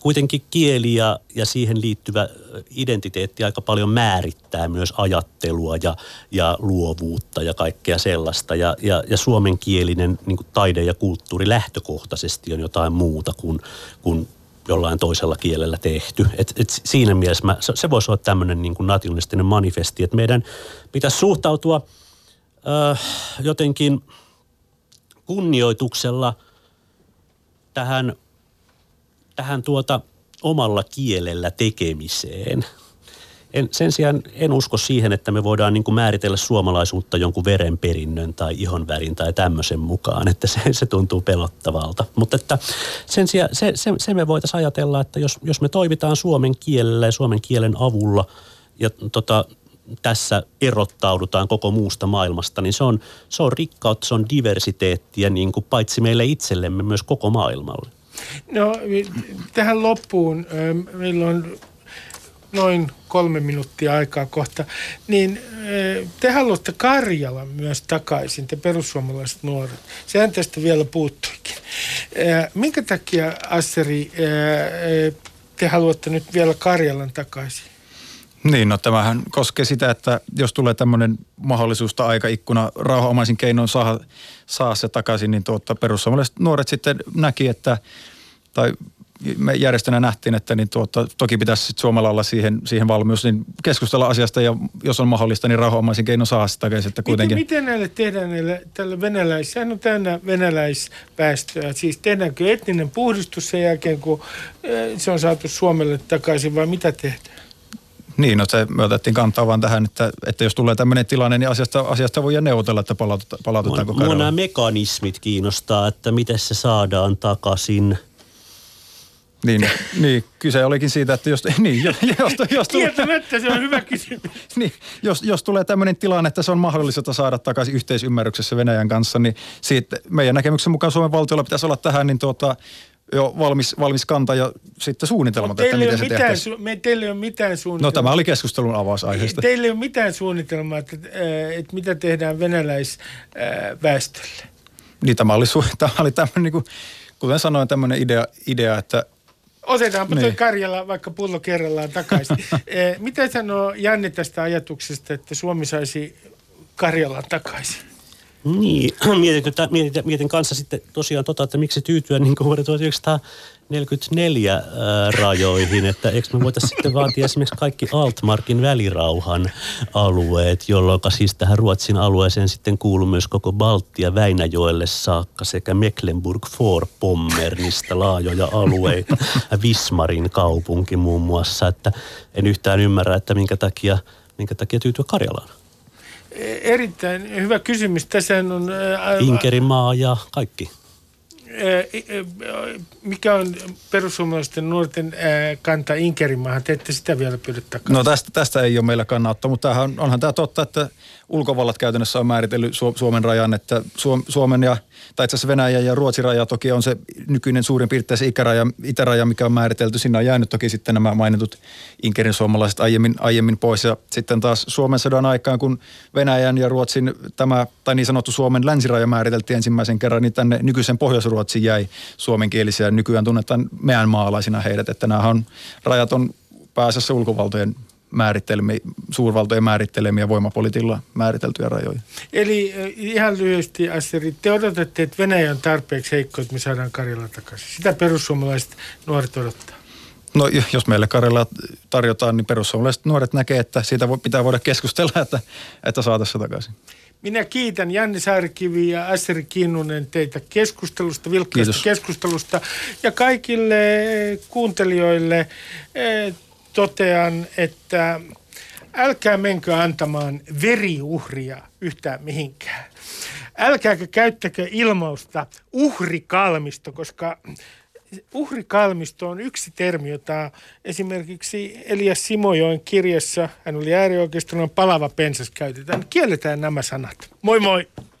kuitenkin kieli ja, ja siihen liittyvä identiteetti aika paljon määrittää myös ajattelua ja, ja luovuutta ja kaikkea sellaista. Ja, ja, ja suomenkielinen niin taide ja kulttuuri lähtökohtaisesti on jotain muuta kuin, kuin jollain toisella kielellä tehty. Et, et siinä mielessä mä, se, se voisi olla tämmöinen niin nationalistinen manifesti, että meidän pitäisi suhtautua äh, jotenkin kunnioituksella tähän, tähän tuota omalla kielellä tekemiseen – en, sen sijaan en usko siihen, että me voidaan niin kuin määritellä suomalaisuutta jonkun verenperinnön tai ihonvärin tai tämmöisen mukaan, että se, se tuntuu pelottavalta. Mutta että sen sijaan se, se, se me voitaisiin ajatella, että jos, jos me toimitaan suomen kielellä ja suomen kielen avulla ja tota, tässä erottaudutaan koko muusta maailmasta, niin se on, se on rikkautta, se on diversiteettiä niin kuin paitsi meille itsellemme myös koko maailmalle. No tähän loppuun meillä on noin kolme minuuttia aikaa kohta, niin te haluatte Karjalan myös takaisin, te perussuomalaiset nuoret. Sehän tästä vielä puuttuikin. Minkä takia, Asseri, te haluatte nyt vielä Karjalan takaisin? Niin, no tämähän koskee sitä, että jos tulee tämmöinen mahdollisuus tai aikaikkuna rauhanomaisin keinoin saa, saa se takaisin, niin tuota, perussuomalaiset nuoret sitten näki, että tai me järjestönä nähtiin, että niin tuota, toki pitäisi sit Suomella olla siihen, siihen valmius niin keskustella asiasta ja jos on mahdollista, niin rauhanomaisin keino saa sitä takaisin. Että kuitenkin... miten, miten näille tehdään näille, tälle venäläis, sehän on täynnä venäläispäästöä. Siis tehdäänkö etninen puhdistus sen jälkeen, kun eh, se on saatu Suomelle takaisin vai mitä tehdään? Niin, no se me otettiin kantaa vaan tähän, että, että jos tulee tämmöinen tilanne, niin asiasta, asiasta voi neuvotella, että palautetaan, palautetaanko Mua nämä mekanismit kiinnostaa, että miten se saadaan takaisin – niin, niin, kyse olikin siitä, että jos... Niin, jos, jos, jos Kieltämättä se on hyvä kysymys. niin, jos, jos tulee tämmöinen tilanne, että se on mahdollista saada takaisin yhteisymmärryksessä Venäjän kanssa, niin siitä meidän näkemyksen mukaan Suomen valtiolla pitäisi olla tähän niin tuota, jo valmis, valmis kanta ja sitten suunnitelmat, että miten se mitään, su- me, teillä ei ole mitään suunnitelmaa. No tämä oli keskustelun avausaiheesta. Teillä ei ole mitään suunnitelmaa, että, äh, että mitä tehdään venäläisväestölle. Niin tämä oli, su- tämä oli tämmöinen, niin kuin, kuten sanoin, tämmöinen idea, idea että Otetaanpa niin. toi Karjala vaikka pullo kerrallaan takaisin. Eh, mitä sanoo Janne tästä ajatuksesta, että Suomi saisi Karjalan takaisin? Niin, mietin, mietin, mietin kanssa sitten tosiaan tota, että miksi tyytyä niin vuoden 1900 44 ää, rajoihin, että eikö me voitaisiin sitten vaatia esimerkiksi kaikki Altmarkin välirauhan alueet, jolloin siis tähän Ruotsin alueeseen sitten kuuluu myös koko Baltia Väinäjoelle saakka sekä Mecklenburg-Vorpommernista laajoja alueita, Vismarin kaupunki muun muassa, että en yhtään ymmärrä, että minkä takia, minkä takia tyytyä Karjalaan. Erittäin hyvä kysymys. Tässä on... Ää, Inkerimaa ja kaikki mikä on perussuomalaisten nuorten kanta Inkerimaahan? Te ette sitä vielä pyydä takaisin. No tästä, tästä ei ole meillä kannattaa, mutta tämähän, onhan tämä totta, että ulkovallat käytännössä on määritellyt Suomen rajan, että Suomen ja, tai itse asiassa Venäjän ja Ruotsin raja toki on se nykyinen suurin piirtein se ikäraja, itäraja, mikä on määritelty. Sinne on jäänyt toki sitten nämä mainitut Inkerin suomalaiset aiemmin, aiemmin pois. Ja sitten taas Suomen sodan aikaan, kun Venäjän ja Ruotsin tämä, tai niin sanottu Suomen länsiraja määriteltiin ensimmäisen kerran, niin tänne nykyisen Pohjois-Ruotsin jäi suomenkielisiä. Nykyään tunnetaan meidän maalaisina heidät, että nämä on, rajat on pääasiassa ulkovaltojen määrittelemiä, suurvaltojen määrittelemiä voimapolitiilla määriteltyjä rajoja. Eli ihan lyhyesti, Asteri, te odotatte, että Venäjä on tarpeeksi heikko, että me saadaan Karjala takaisin. Sitä perussuomalaiset nuoret odottaa. No jos meille Karjala tarjotaan, niin perussuomalaiset nuoret näkee, että siitä pitää voida keskustella, että, että saataisiin se takaisin. Minä kiitän Janne Saarikivi ja Asseri Kinnunen teitä keskustelusta, vilkkaasta keskustelusta. Ja kaikille kuuntelijoille totean, että älkää menkö antamaan veriuhria yhtään mihinkään. Älkääkö käyttäkö ilmausta uhrikalmisto, koska uhrikalmisto on yksi termi, jota esimerkiksi Elias Simojoen kirjassa, hän oli äärioikeiston palava pensas käytetään. Kielletään nämä sanat. Moi moi!